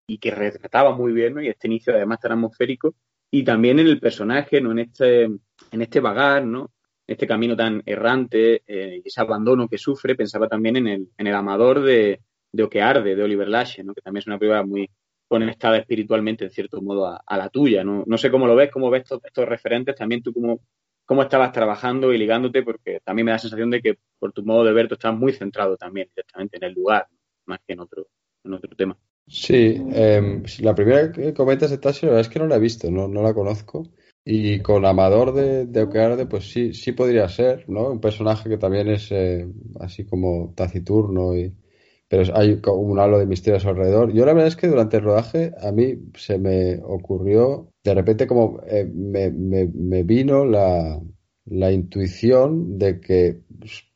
y que retrataba muy bien, ¿no? y este inicio además tan atmosférico, y también en el personaje, ¿no? en, este, en este vagar, ¿no? Este camino tan errante eh, y ese abandono que sufre, pensaba también en el, en el amador de, de Oquearde, de Oliver Lache, ¿no? que también es una película muy conectada espiritualmente, en cierto modo, a, la tuya. ¿no? no sé cómo lo ves, cómo ves estos, estos referentes, también tú cómo, cómo estabas trabajando y ligándote, porque también me da la sensación de que por tu modo de ver tú estás muy centrado también directamente en el lugar, más que en otro, en otro tema. Sí, eh, la primera que comentas Tasio, es que no la he visto, no, no la conozco. Y con Amador de, de pues sí, sí podría ser, ¿no? Un personaje que también es eh, así como taciturno, y, pero hay un halo de misterios alrededor. Yo la verdad es que durante el rodaje a mí se me ocurrió, de repente como eh, me, me, me, vino la, la intuición de que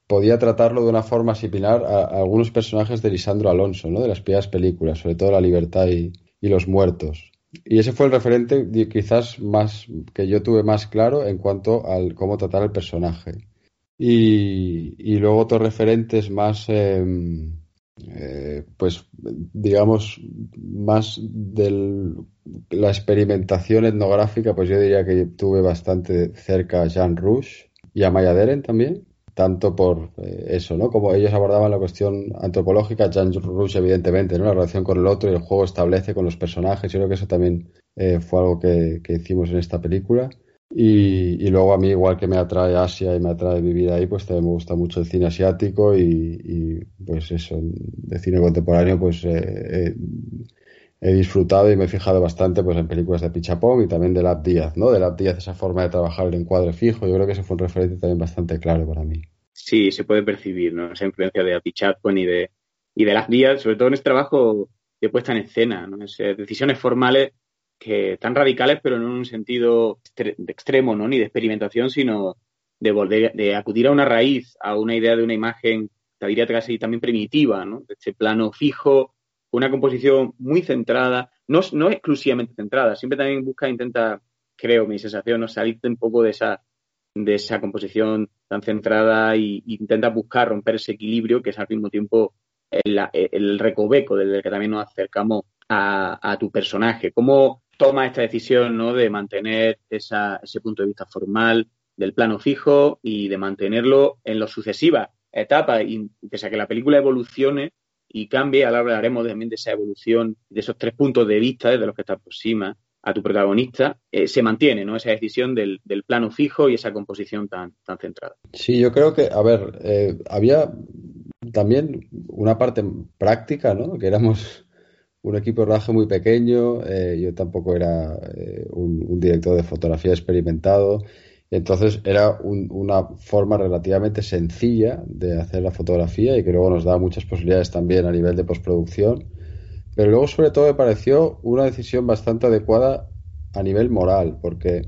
podía tratarlo de una forma similar a, a, algunos personajes de Lisandro Alonso, ¿no? De las primeras películas, sobre todo La Libertad y, y los Muertos. Y ese fue el referente quizás más que yo tuve más claro en cuanto al cómo tratar el personaje. Y, y luego otros referentes más, eh, eh, pues digamos, más de la experimentación etnográfica, pues yo diría que tuve bastante cerca a Jean Rouge y a Maya Deren también tanto por eh, eso, ¿no? Como ellos abordaban la cuestión antropológica, Jan Rush, evidentemente, ¿no? La relación con el otro y el juego establece con los personajes. Yo creo que eso también eh, fue algo que, que, hicimos en esta película. Y, y, luego a mí, igual que me atrae Asia y me atrae vivir ahí, pues también me gusta mucho el cine asiático y, y pues eso, de cine contemporáneo, pues eh, he disfrutado y me he fijado bastante pues en películas de Pichapong y también de Lab Díaz, ¿no? De Lab Díaz, esa forma de trabajar el encuadre fijo, yo creo que ese fue un referente también bastante claro para mí. Sí, se puede percibir, ¿no? Esa influencia de Pichapong y de, y de Lab Díaz, sobre todo en este trabajo de puesta en escena, ¿no? Es, decisiones formales que tan radicales, pero no en un sentido de extremo, ¿no? Ni de experimentación, sino de volver, de acudir a una raíz, a una idea de una imagen, te diría casi también primitiva, ¿no? Este plano fijo, una composición muy centrada, no, no exclusivamente centrada, siempre también busca, intenta, creo, mi sensación, ¿no? salirte un poco de esa, de esa composición tan centrada y intenta buscar romper ese equilibrio que es al mismo tiempo el, el recoveco desde el que también nos acercamos a, tu personaje. ¿Cómo toma esta decisión ¿no? de mantener ese punto de vista formal del plano fijo y de mantenerlo en las sucesivas etapas? Y pese a que la película evolucione, y cambie, ahora hablaremos también de esa evolución, de esos tres puntos de vista desde los que te aproxima a tu protagonista, eh, se mantiene, ¿no? Esa decisión del, plano fijo y esa composición tan, tan centrada. Sí, yo creo que, a ver, eh, había también una parte práctica, ¿no? Que éramos un equipo de rodaje muy pequeño, eh, yo tampoco era un, director de fotografía experimentado Entonces era una forma relativamente sencilla de hacer la fotografía y que luego nos da muchas posibilidades también a nivel de postproducción. Pero luego sobre todo me pareció una decisión bastante adecuada a nivel moral, porque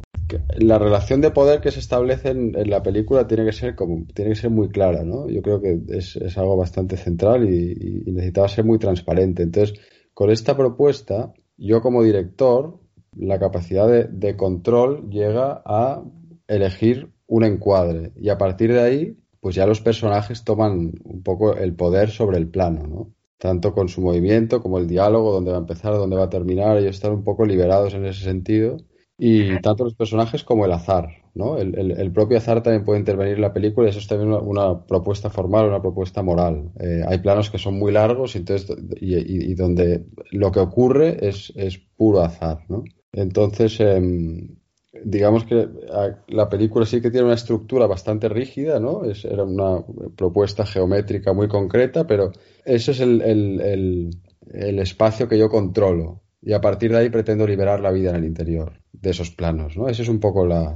la relación de poder que se establece en, la película tiene que ser como tiene que ser muy clara, ¿no? Yo creo que es, algo bastante central y, necesitaba ser muy transparente. Entonces, con esta propuesta, yo como director, la capacidad de, control llega a elegir un encuadre y a partir de ahí, pues ya los personajes toman un poco el poder sobre el plano, ¿no? Tanto con su movimiento como el diálogo, dónde va a empezar, dónde va a terminar, ellos están un poco liberados en ese sentido y tanto los personajes como el azar, ¿no? El, propio azar también puede intervenir en la película y eso es también una, propuesta formal, una propuesta moral. Eh, hay planos que son muy largos y, entonces, y, donde lo que ocurre es, es puro azar, ¿no? Entonces, em, digamos que la película sí que tiene una estructura bastante rígida, ¿no? Es, era una propuesta geométrica muy concreta, pero ese es el, el espacio que yo controlo y a partir de ahí pretendo liberar la vida en el interior de esos planos. ¿no? Esa es un poco la,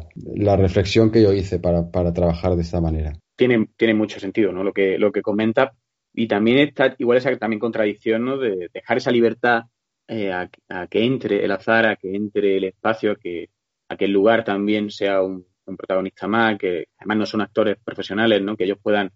reflexión que yo hice para, trabajar de esta manera. Tiene, tiene mucho sentido ¿no? lo, que, lo que comenta y también está igual esa también contradicción ¿no? de dejar esa libertad eh, a, que entre el azar, a que entre el espacio, a que, a que el lugar también sea un, protagonista más, que además no son actores profesionales, ¿no? que ellos puedan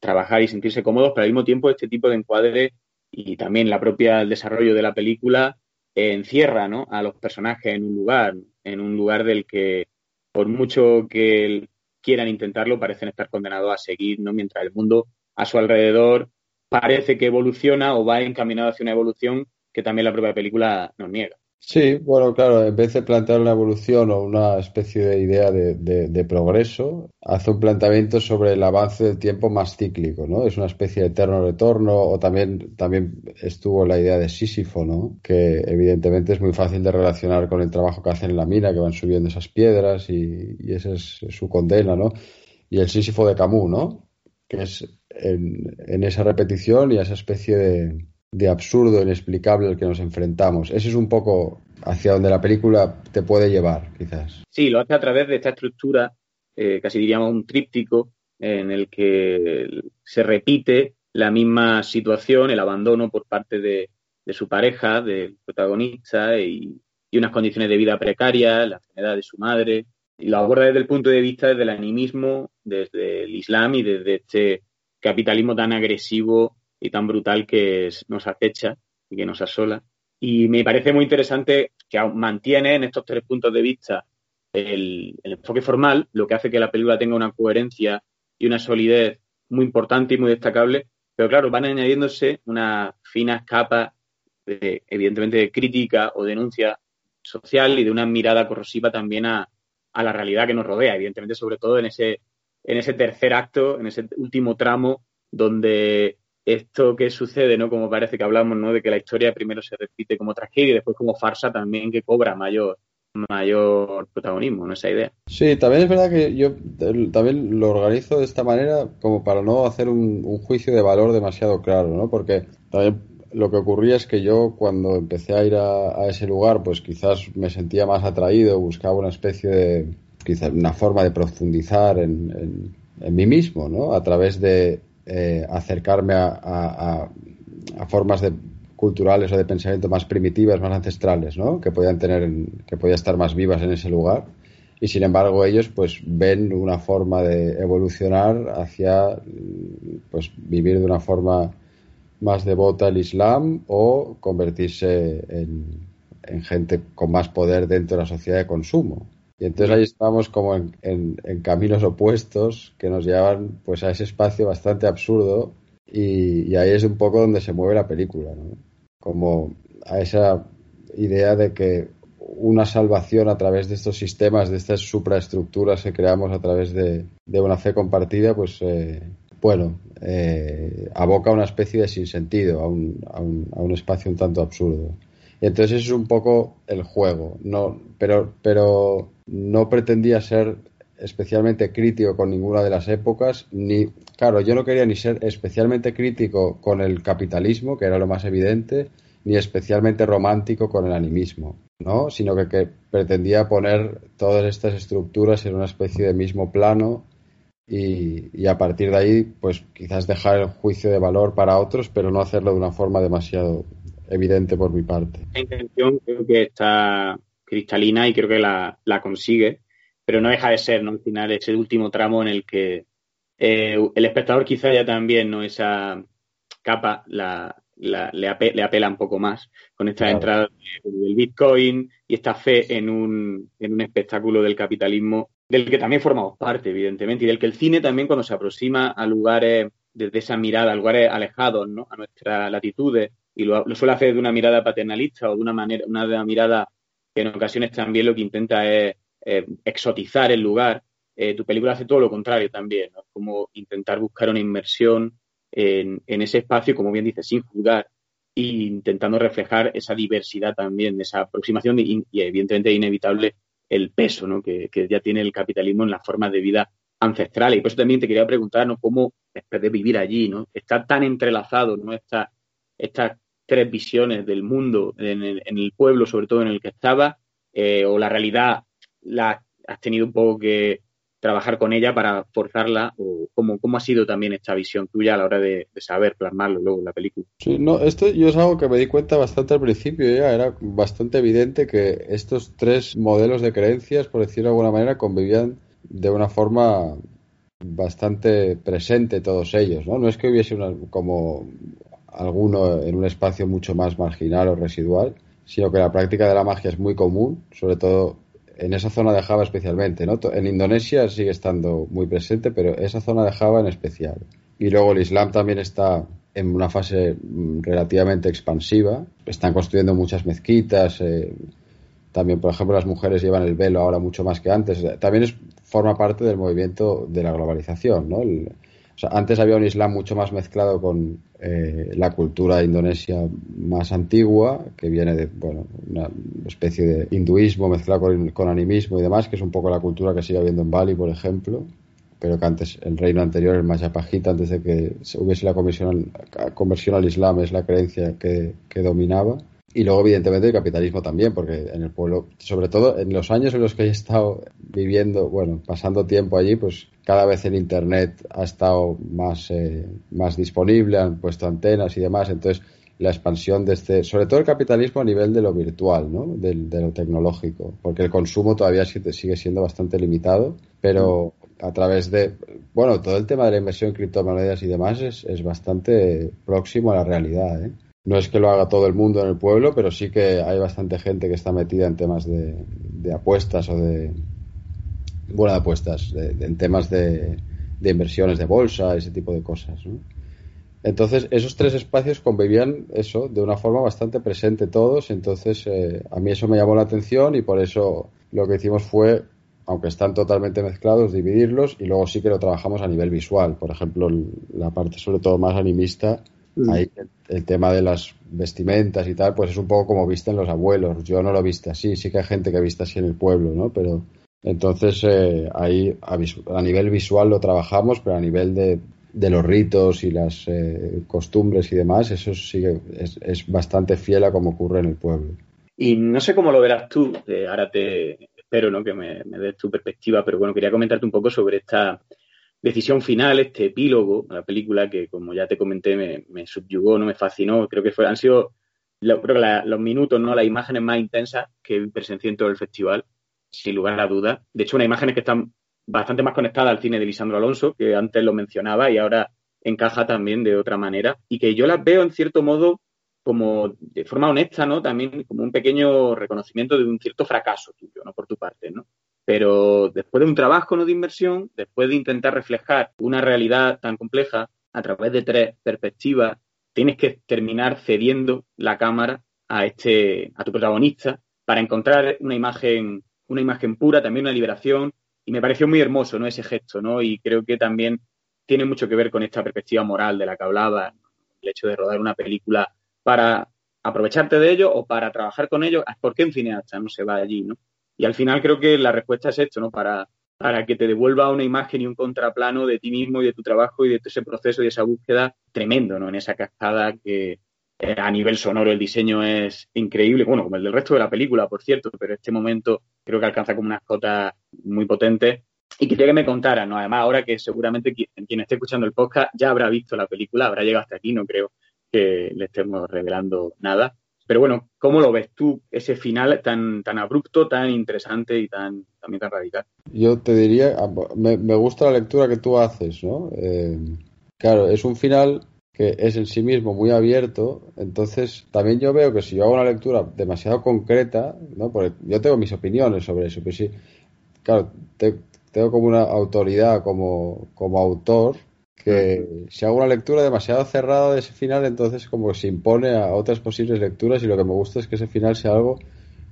trabajar y sentirse cómodos, pero al mismo tiempo este tipo de encuadre y también la propia el desarrollo de la película encierra ¿no? a los personajes en un lugar, en un lugar del que por mucho que quieran intentarlo, parecen estar condenados a seguir, ¿no? Mientras el mundo a su alrededor parece que evoluciona o va encaminado hacia una evolución que también la propia película nos niega. Sí, bueno, claro, en vez de plantear una evolución o una especie de idea de, progreso, hace un planteamiento sobre el avance del tiempo más cíclico, ¿no? Es una especie de eterno retorno, o también, también estuvo la idea de Sísifo, ¿no? Que evidentemente es muy fácil de relacionar con el trabajo que hacen en la mina, que van subiendo esas piedras y, esa es su condena, ¿no? Y el Sísifo de Camus, ¿no? Que es en, en esa repetición y esa especie de de absurdo inexplicable al que nos enfrentamos. Ese es un poco hacia donde la película te puede llevar, quizás. Sí, lo hace a través de esta estructura, eh, casi diríamos un tríptico, en el que se repite la misma situación, el abandono por parte de, su pareja, del protagonista, y, unas condiciones de vida precarias, la enfermedad de su madre, y lo aborda desde el punto de vista del animismo, desde el Islam y desde este capitalismo tan agresivo y tan brutal que nos acecha y que nos asola. Y me parece muy interesante que mantiene en estos tres puntos de vista el, enfoque formal, lo que hace que la película tenga una coherencia y una solidez muy importante y muy destacable, pero claro, van añadiéndose unas finas capas, de, evidentemente, de crítica o denuncia social y de una mirada corrosiva también a, a la realidad que nos rodea, evidentemente, sobre todo en ese, en ese tercer acto, en ese último tramo, donde esto que sucede, ¿no? Como parece que hablamos, ¿no? De que la historia primero se repite como tragedia y después como farsa también que cobra mayor mayor protagonismo, ¿no? Esa idea. Sí, también es verdad que yo también lo organizo de esta manera como para no hacer un, juicio de valor demasiado claro, ¿no? Porque también lo que ocurría es que yo cuando empecé a ir a, ese lugar, pues quizás me sentía más atraído, buscaba una especie de, quizás una forma de profundizar en, en mí mismo, ¿no? A través de eh, acercarme a, formas de, culturales o de pensamiento más primitivas, más ancestrales, ¿no? Que podían tener, que podían estar más vivas en ese lugar. Y sin embargo ellos pues ven una forma de evolucionar hacia pues vivir de una forma más devota al Islam o convertirse en, en gente con más poder dentro de la sociedad de consumo. Y entonces ahí estamos como en, caminos opuestos que nos llevan pues a ese espacio bastante absurdo y, ahí es un poco donde se mueve la película, ¿no? Como a esa idea de que una salvación a través de estos sistemas, de estas supraestructuras que creamos a través de, una fe compartida, pues eh, bueno, eh, aboca a una especie de sinsentido, a un, a, un, a un espacio un tanto absurdo. Y entonces es un poco el juego, no, pero, pero no pretendía ser especialmente crítico con ninguna de las épocas, ni, claro, yo no quería ni ser especialmente crítico con el capitalismo, que era lo más evidente, ni especialmente romántico con el animismo. ¿no? Sino que, pretendía poner todas estas estructuras en una especie de mismo plano y, y, a partir de ahí, pues quizás dejar el juicio de valor para otros, pero no hacerlo de una forma demasiado evidente por mi parte. La intención creo que está cristalina y creo que la, la consigue, pero no deja de ser, ¿no? Al final, ese último tramo en el que eh, el espectador quizá ya también, ¿no? Esa capa la, la, le, apela, le, apela un poco más con esta claro. entrada del Bitcoin y esta fe en un, en un espectáculo del capitalismo del que también formamos parte, evidentemente, y del que el cine también cuando se aproxima a lugares desde esa mirada, a lugares alejados, ¿no? A nuestras latitudes, y lo, lo, suele hacer de una mirada paternalista o de una manera, una mirada que en ocasiones también lo que intenta es eh, exotizar el lugar. Eh, tu película hace todo lo contrario también, ¿no? Como intentar buscar una inmersión en, ese espacio, como bien dice, sin juzgar, e intentando reflejar esa diversidad también, esa aproximación y, evidentemente inevitable el peso ¿no? que, ya tiene el capitalismo en las formas de vida ancestrales. Y por eso también te quería preguntar ¿no? cómo después de vivir allí, ¿no? está tan entrelazado ¿no? Esta, tres visiones del mundo en el, en el, pueblo, sobre todo en el que estaba, eh, o la realidad la has tenido un poco que trabajar con ella para forzarla, o cómo, cómo ha sido también esta visión tuya a la hora de, saber plasmarlo luego en la película. Sí, no, esto yo es algo que me di cuenta bastante al principio, ya era bastante evidente que estos tres modelos de creencias, por decirlo de alguna manera, convivían de una forma bastante presente todos ellos, ¿no? No es que hubiese una, como alguno en un espacio mucho más marginal o residual, sino que la práctica de la magia es muy común, sobre todo en esa zona de Java especialmente, ¿no? En Indonesia sigue estando muy presente, pero esa zona de Java en especial. Y luego el Islam también está en una fase relativamente expansiva. Están construyendo muchas mezquitas. Eh, también, por ejemplo, las mujeres llevan el velo ahora mucho más que antes. También forma parte del movimiento de la globalización, ¿no? El, o sea, antes había un Islam mucho más mezclado con eh, la cultura indonesia más antigua, que viene de bueno, una especie de hinduismo mezclado con, animismo y demás, que es un poco la cultura que sigue habiendo en Bali, por ejemplo, pero que antes el reino anterior, el Mayapajita, antes de que hubiese la conversión, conversión al Islam, es la creencia que, que dominaba. Y luego, evidentemente, el capitalismo también, porque en el pueblo, sobre todo en los años en los que he estado viviendo, bueno, pasando tiempo allí, pues cada vez el Internet ha estado más, eh, más disponible, han puesto antenas y demás. Entonces, la expansión de este, sobre todo el capitalismo a nivel de lo virtual, ¿no? De, de lo tecnológico, porque el consumo todavía sigue siendo bastante limitado, pero a través de, bueno, todo el tema de la inversión en criptomonedas y demás es, es bastante próximo a la realidad, ¿eh? No es que lo haga todo el mundo en el pueblo, pero sí que hay bastante gente que está metida en temas de, de apuestas o de. Bueno, de apuestas, de, en temas de, inversiones de bolsa, ese tipo de cosas. Entonces, esos tres espacios convivían eso de una forma bastante presente todos. Entonces, eh, a mí eso me llamó la atención y por eso lo que hicimos fue, aunque están totalmente mezclados, dividirlos y luego sí que lo trabajamos a nivel visual. Por ejemplo, la parte sobre todo más animista Ahí el, el, tema de las vestimentas y tal, pues es un poco como visten los abuelos. Yo no lo he visto así, sí que hay gente que viste así en el pueblo, ¿no? Pero entonces eh, ahí a, a, nivel visual lo trabajamos, pero a nivel de, de los ritos y las eh, costumbres y demás, eso sigue, es, es, bastante fiel a como ocurre en el pueblo. Y no sé cómo lo verás tú, eh, ahora te espero ¿no? que me, me des tu perspectiva, pero bueno, quería comentarte un poco sobre esta decisión final, este epílogo, la película que, como ya te comenté, me, subyugó, no me fascinó. Creo que fue, han sido los minutos, no las imágenes más intensas que presencié en todo el festival, sin lugar a dudas. De hecho, unas imágenes que están bastante más conectadas al cine de Lisandro Alonso, que antes lo mencionaba y ahora encaja también de otra manera, y que yo las veo en cierto modo como de forma honesta, ¿no? También como un pequeño reconocimiento de un cierto fracaso tuyo, ¿no? Por tu parte, ¿no? Pero después de un trabajo ¿no? de inversión, después de intentar reflejar una realidad tan compleja a través de tres perspectivas, tienes que terminar cediendo la cámara a este, a tu protagonista para encontrar una imagen, una imagen pura, también una liberación. Y me pareció muy hermoso, ¿no? Ese gesto, ¿no? Y creo que también tiene mucho que ver con esta perspectiva moral de la que hablaba, el hecho de rodar una película para aprovecharte de ello o para trabajar con ello. ¿Por qué un cineasta no se va allí, no? Y al final creo que la respuesta es esto, ¿no? Para, para que te devuelva una imagen y un contraplano de ti mismo y de tu trabajo y de ese proceso y esa búsqueda tremendo, ¿no? En esa cascada que, Eh, a nivel sonoro el diseño es increíble, bueno, como el del resto de la película, por cierto, pero este momento creo que alcanza como unas cotas muy potentes. Y quería que me contaran, ¿no? Además, ahora que seguramente quien, quien esté escuchando el podcast ya habrá visto la película, habrá llegado hasta aquí, no creo que le estemos revelando nada. Pero bueno, ¿cómo lo ves tú, ese final tan, tan abrupto, tan interesante y tan, también tan radical? Yo te diría, ah, me, me gusta la lectura que tú haces, ¿no? Eh, claro, es un final que es en sí mismo muy abierto, entonces también yo veo que si yo hago una lectura demasiado concreta, ¿no? Porque yo tengo mis opiniones sobre eso, pero sí, claro, te- tengo como una autoridad como, como autor que si hago una lectura demasiado cerrada de ese final, entonces como se impone a otras posibles lecturas y lo que me gusta es que ese final sea algo,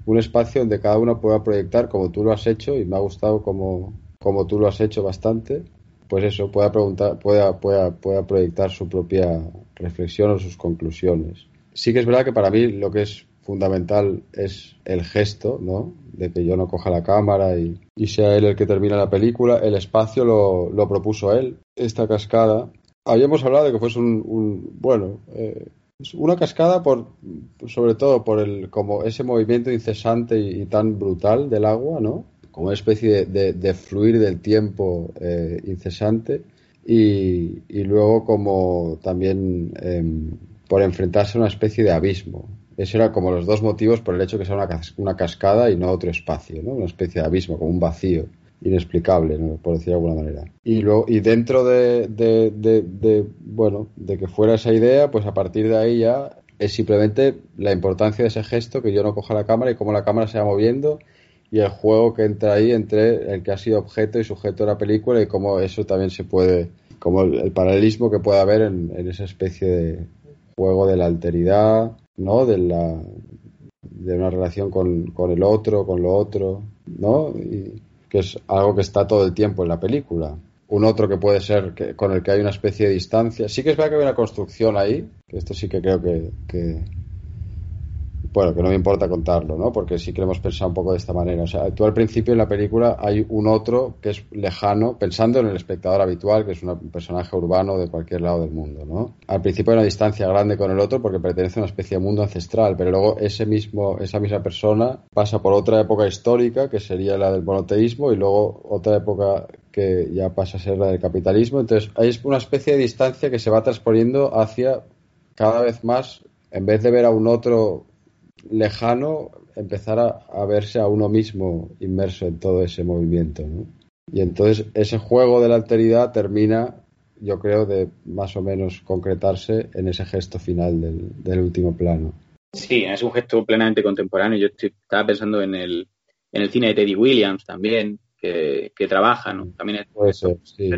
un espacio donde cada uno pueda proyectar como tú lo has hecho y me ha gustado como, como tú lo has hecho bastante, pues eso, pueda preguntar, pueda, pueda, pueda proyectar su propia reflexión o sus conclusiones. Sí que es verdad que para mí lo que es fundamental es el gesto, ¿no? De que yo no coja la cámara y, y sea él el que termina la película. El espacio lo, lo propuso él, esta cascada. Habíamos hablado de que fuese un, un- bueno, eh, una cascada por, sobre todo por el, como ese movimiento incesante y, tan brutal del agua, ¿no? Como una especie de, fluir del tiempo eh, incesante y, luego como también em, por enfrentarse a una especie de abismo. Esos eran como los dos motivos por el hecho que sea una, una cascada y no otro espacio, ¿no? Una especie de abismo, como un vacío inexplicable, ¿no? por decir de alguna manera. Y luego, y dentro de, de, de- de, bueno, de que fuera esa idea, pues a partir de ahí ya es simplemente la importancia de ese gesto, que yo no coja la cámara y cómo la cámara se va moviendo y el juego que entra ahí entre el que ha sido objeto y sujeto de la película y cómo eso también se puede, como el, el paralelismo que puede haber en, en esa especie de juego de la alteridad, ¿no? De la de una relación con, con el otro, con lo otro, ¿no? Y que es algo que está todo el tiempo en la película. Un otro que puede ser que, con el que hay una especie de distancia. Sí que es verdad que hay una construcción ahí, que esto sí que creo que, que bueno, que no me importa contarlo, ¿no? Porque sí que lo hemos pensado un poco de esta manera. O sea, tú al principio en la película hay un otro que es lejano, pensando en el espectador habitual, que es un personaje urbano de cualquier lado del mundo, ¿no? Al principio hay una distancia grande con el otro porque pertenece a una especie de mundo ancestral, pero luego ese mismo, esa misma persona pasa por otra época histórica, que sería la del monoteísmo, y luego otra época que ya pasa a ser la del capitalismo. Entonces, hay una especie de distancia que se va transponiendo hacia cada vez más, en vez de ver a un otro lejano, empezar a, verse a uno mismo inmerso en todo ese movimiento. ¿no? Y entonces ese juego de la alteridad termina, yo creo, de más o menos concretarse en ese gesto final del, del último plano. Sí, es un gesto plenamente contemporáneo. Yo estoy- estaba pensando en el, en el cine de Teddy Williams también, que, que trabaja, ¿no? También es- Puede ser, sí.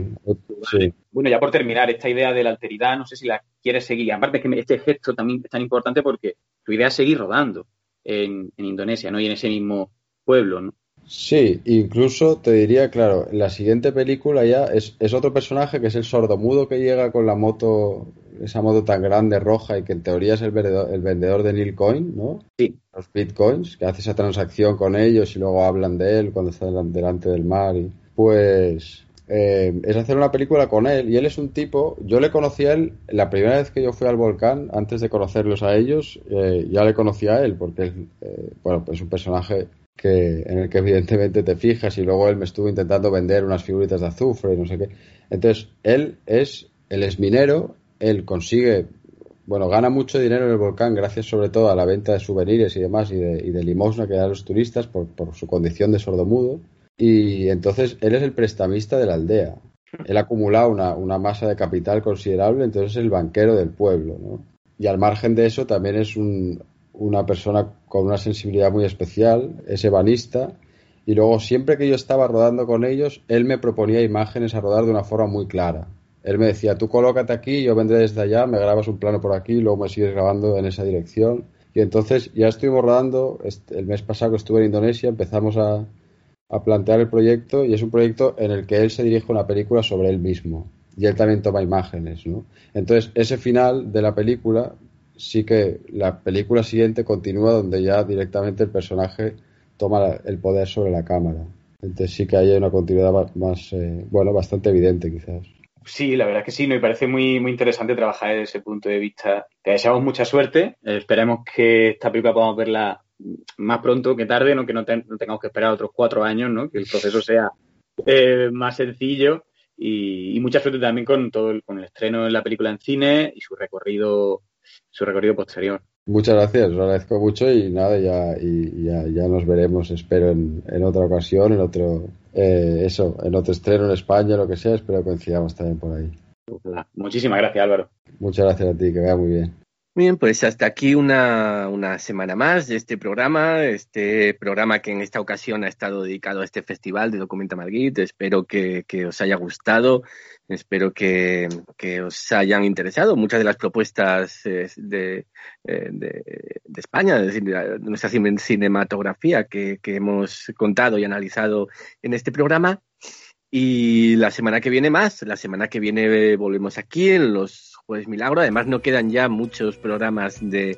sí. Bueno, ya por terminar, esta idea de la alteridad, no sé si la quieres seguir. Aparte es que este gesto también es tan importante porque tu idea es seguir rodando en, en Indonesia, ¿no? Y en ese mismo pueblo, ¿no? Sí, incluso te diría, claro, la siguiente película ya es, es otro personaje que es el sordomudo que llega con la moto, esa moto tan grande roja y que en teoría es el vendedor, el vendedor de Neil Coin, ¿no? Sí. Los bitcoins, que hace esa transacción con ellos y luego hablan de él cuando está delan- delante del mar. Y, pues eh, es hacer una película con él y él es un tipo, yo le conocí a él la primera vez que yo fui al volcán, antes de conocerlos a ellos, eh, ya le conocí a él porque él, eh, bueno, pues es un personaje que en el que evidentemente te fijas y luego él me estuvo intentando vender unas figuritas de azufre y no sé qué. Entonces, él es, él es minero, él consigue, bueno, gana mucho dinero en el volcán gracias sobre todo a la venta de souvenirs y demás y de, limosna que dan los turistas por, su condición de sordomudo. Y entonces él es el prestamista de la aldea. Él ha acumulado una, una masa de capital considerable, entonces es el banquero del pueblo. Y al margen de eso también es un, una persona con una sensibilidad muy especial, es ebanista, y luego siempre que yo estaba rodando con ellos, él me proponía imágenes a rodar de una forma muy clara. Él me decía, tú colócate aquí, yo vendré desde allá, me grabas un plano por aquí, luego me sigues grabando en esa dirección. Y entonces ya estuvimos rodando, este- el mes pasado estuve en Indonesia, empezamos a, a plantear el proyecto y es un proyecto en el que él se dirige una película sobre él mismo y él también toma imágenes, ¿no? Entonces, ese final de la película sí que la película siguiente continúa donde ya directamente el personaje toma el poder sobre la cámara. Entonces sí que hay una continuidad más, eh, bueno, bastante evidente quizás. Sí, la verdad que sí, me parece muy, muy interesante trabajar desde ese punto de vista. Te deseamos mucha suerte. esperemos que esta película podamos verla más pronto que tarde, ¿no? que no, tengamos que esperar otros cuatro años, ¿no? que el proceso sea eh, más sencillo y, mucha suerte también con todo el, con el estreno de la película en cine y su recorrido su recorrido posterior. Muchas gracias, lo agradezco mucho y nada, ya, y, ya, nos veremos, espero, en, en otra ocasión, en otro, eh, eso, en otro estreno en España, lo que sea, espero que coincidamos también por ahí. Muchísimas gracias, Álvaro. Muchas gracias a ti, que vaya muy bien. Bien, pues hasta aquí una, una, semana más de este programa, este programa que en esta ocasión ha estado dedicado a este festival de Documenta Madrid. Espero que, que os haya gustado, espero que, que, os hayan interesado muchas de las propuestas eh, de, eh, de, de España, de, nuestra cinematografía que, que hemos contado y analizado en este programa. Y la semana que viene más, la semana que viene volvemos aquí en los pues milagro. Además, no quedan ya muchos programas de,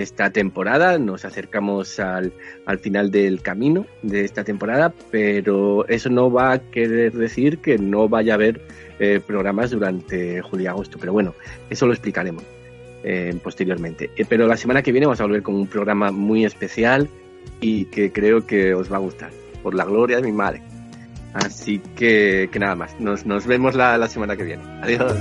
esta temporada. Nos acercamos al, al, final del camino de esta temporada, pero eso no va a querer decir que no vaya a haber eh, programas durante julio y agosto. Pero bueno, eso lo explicaremos eh, posteriormente. Eh, pero la semana que viene vamos a volver con un programa muy especial y que creo que os va a gustar. Por la gloria de mi madre. Así que, que nada más. Nos, nos vemos la, la semana que viene. Adiós.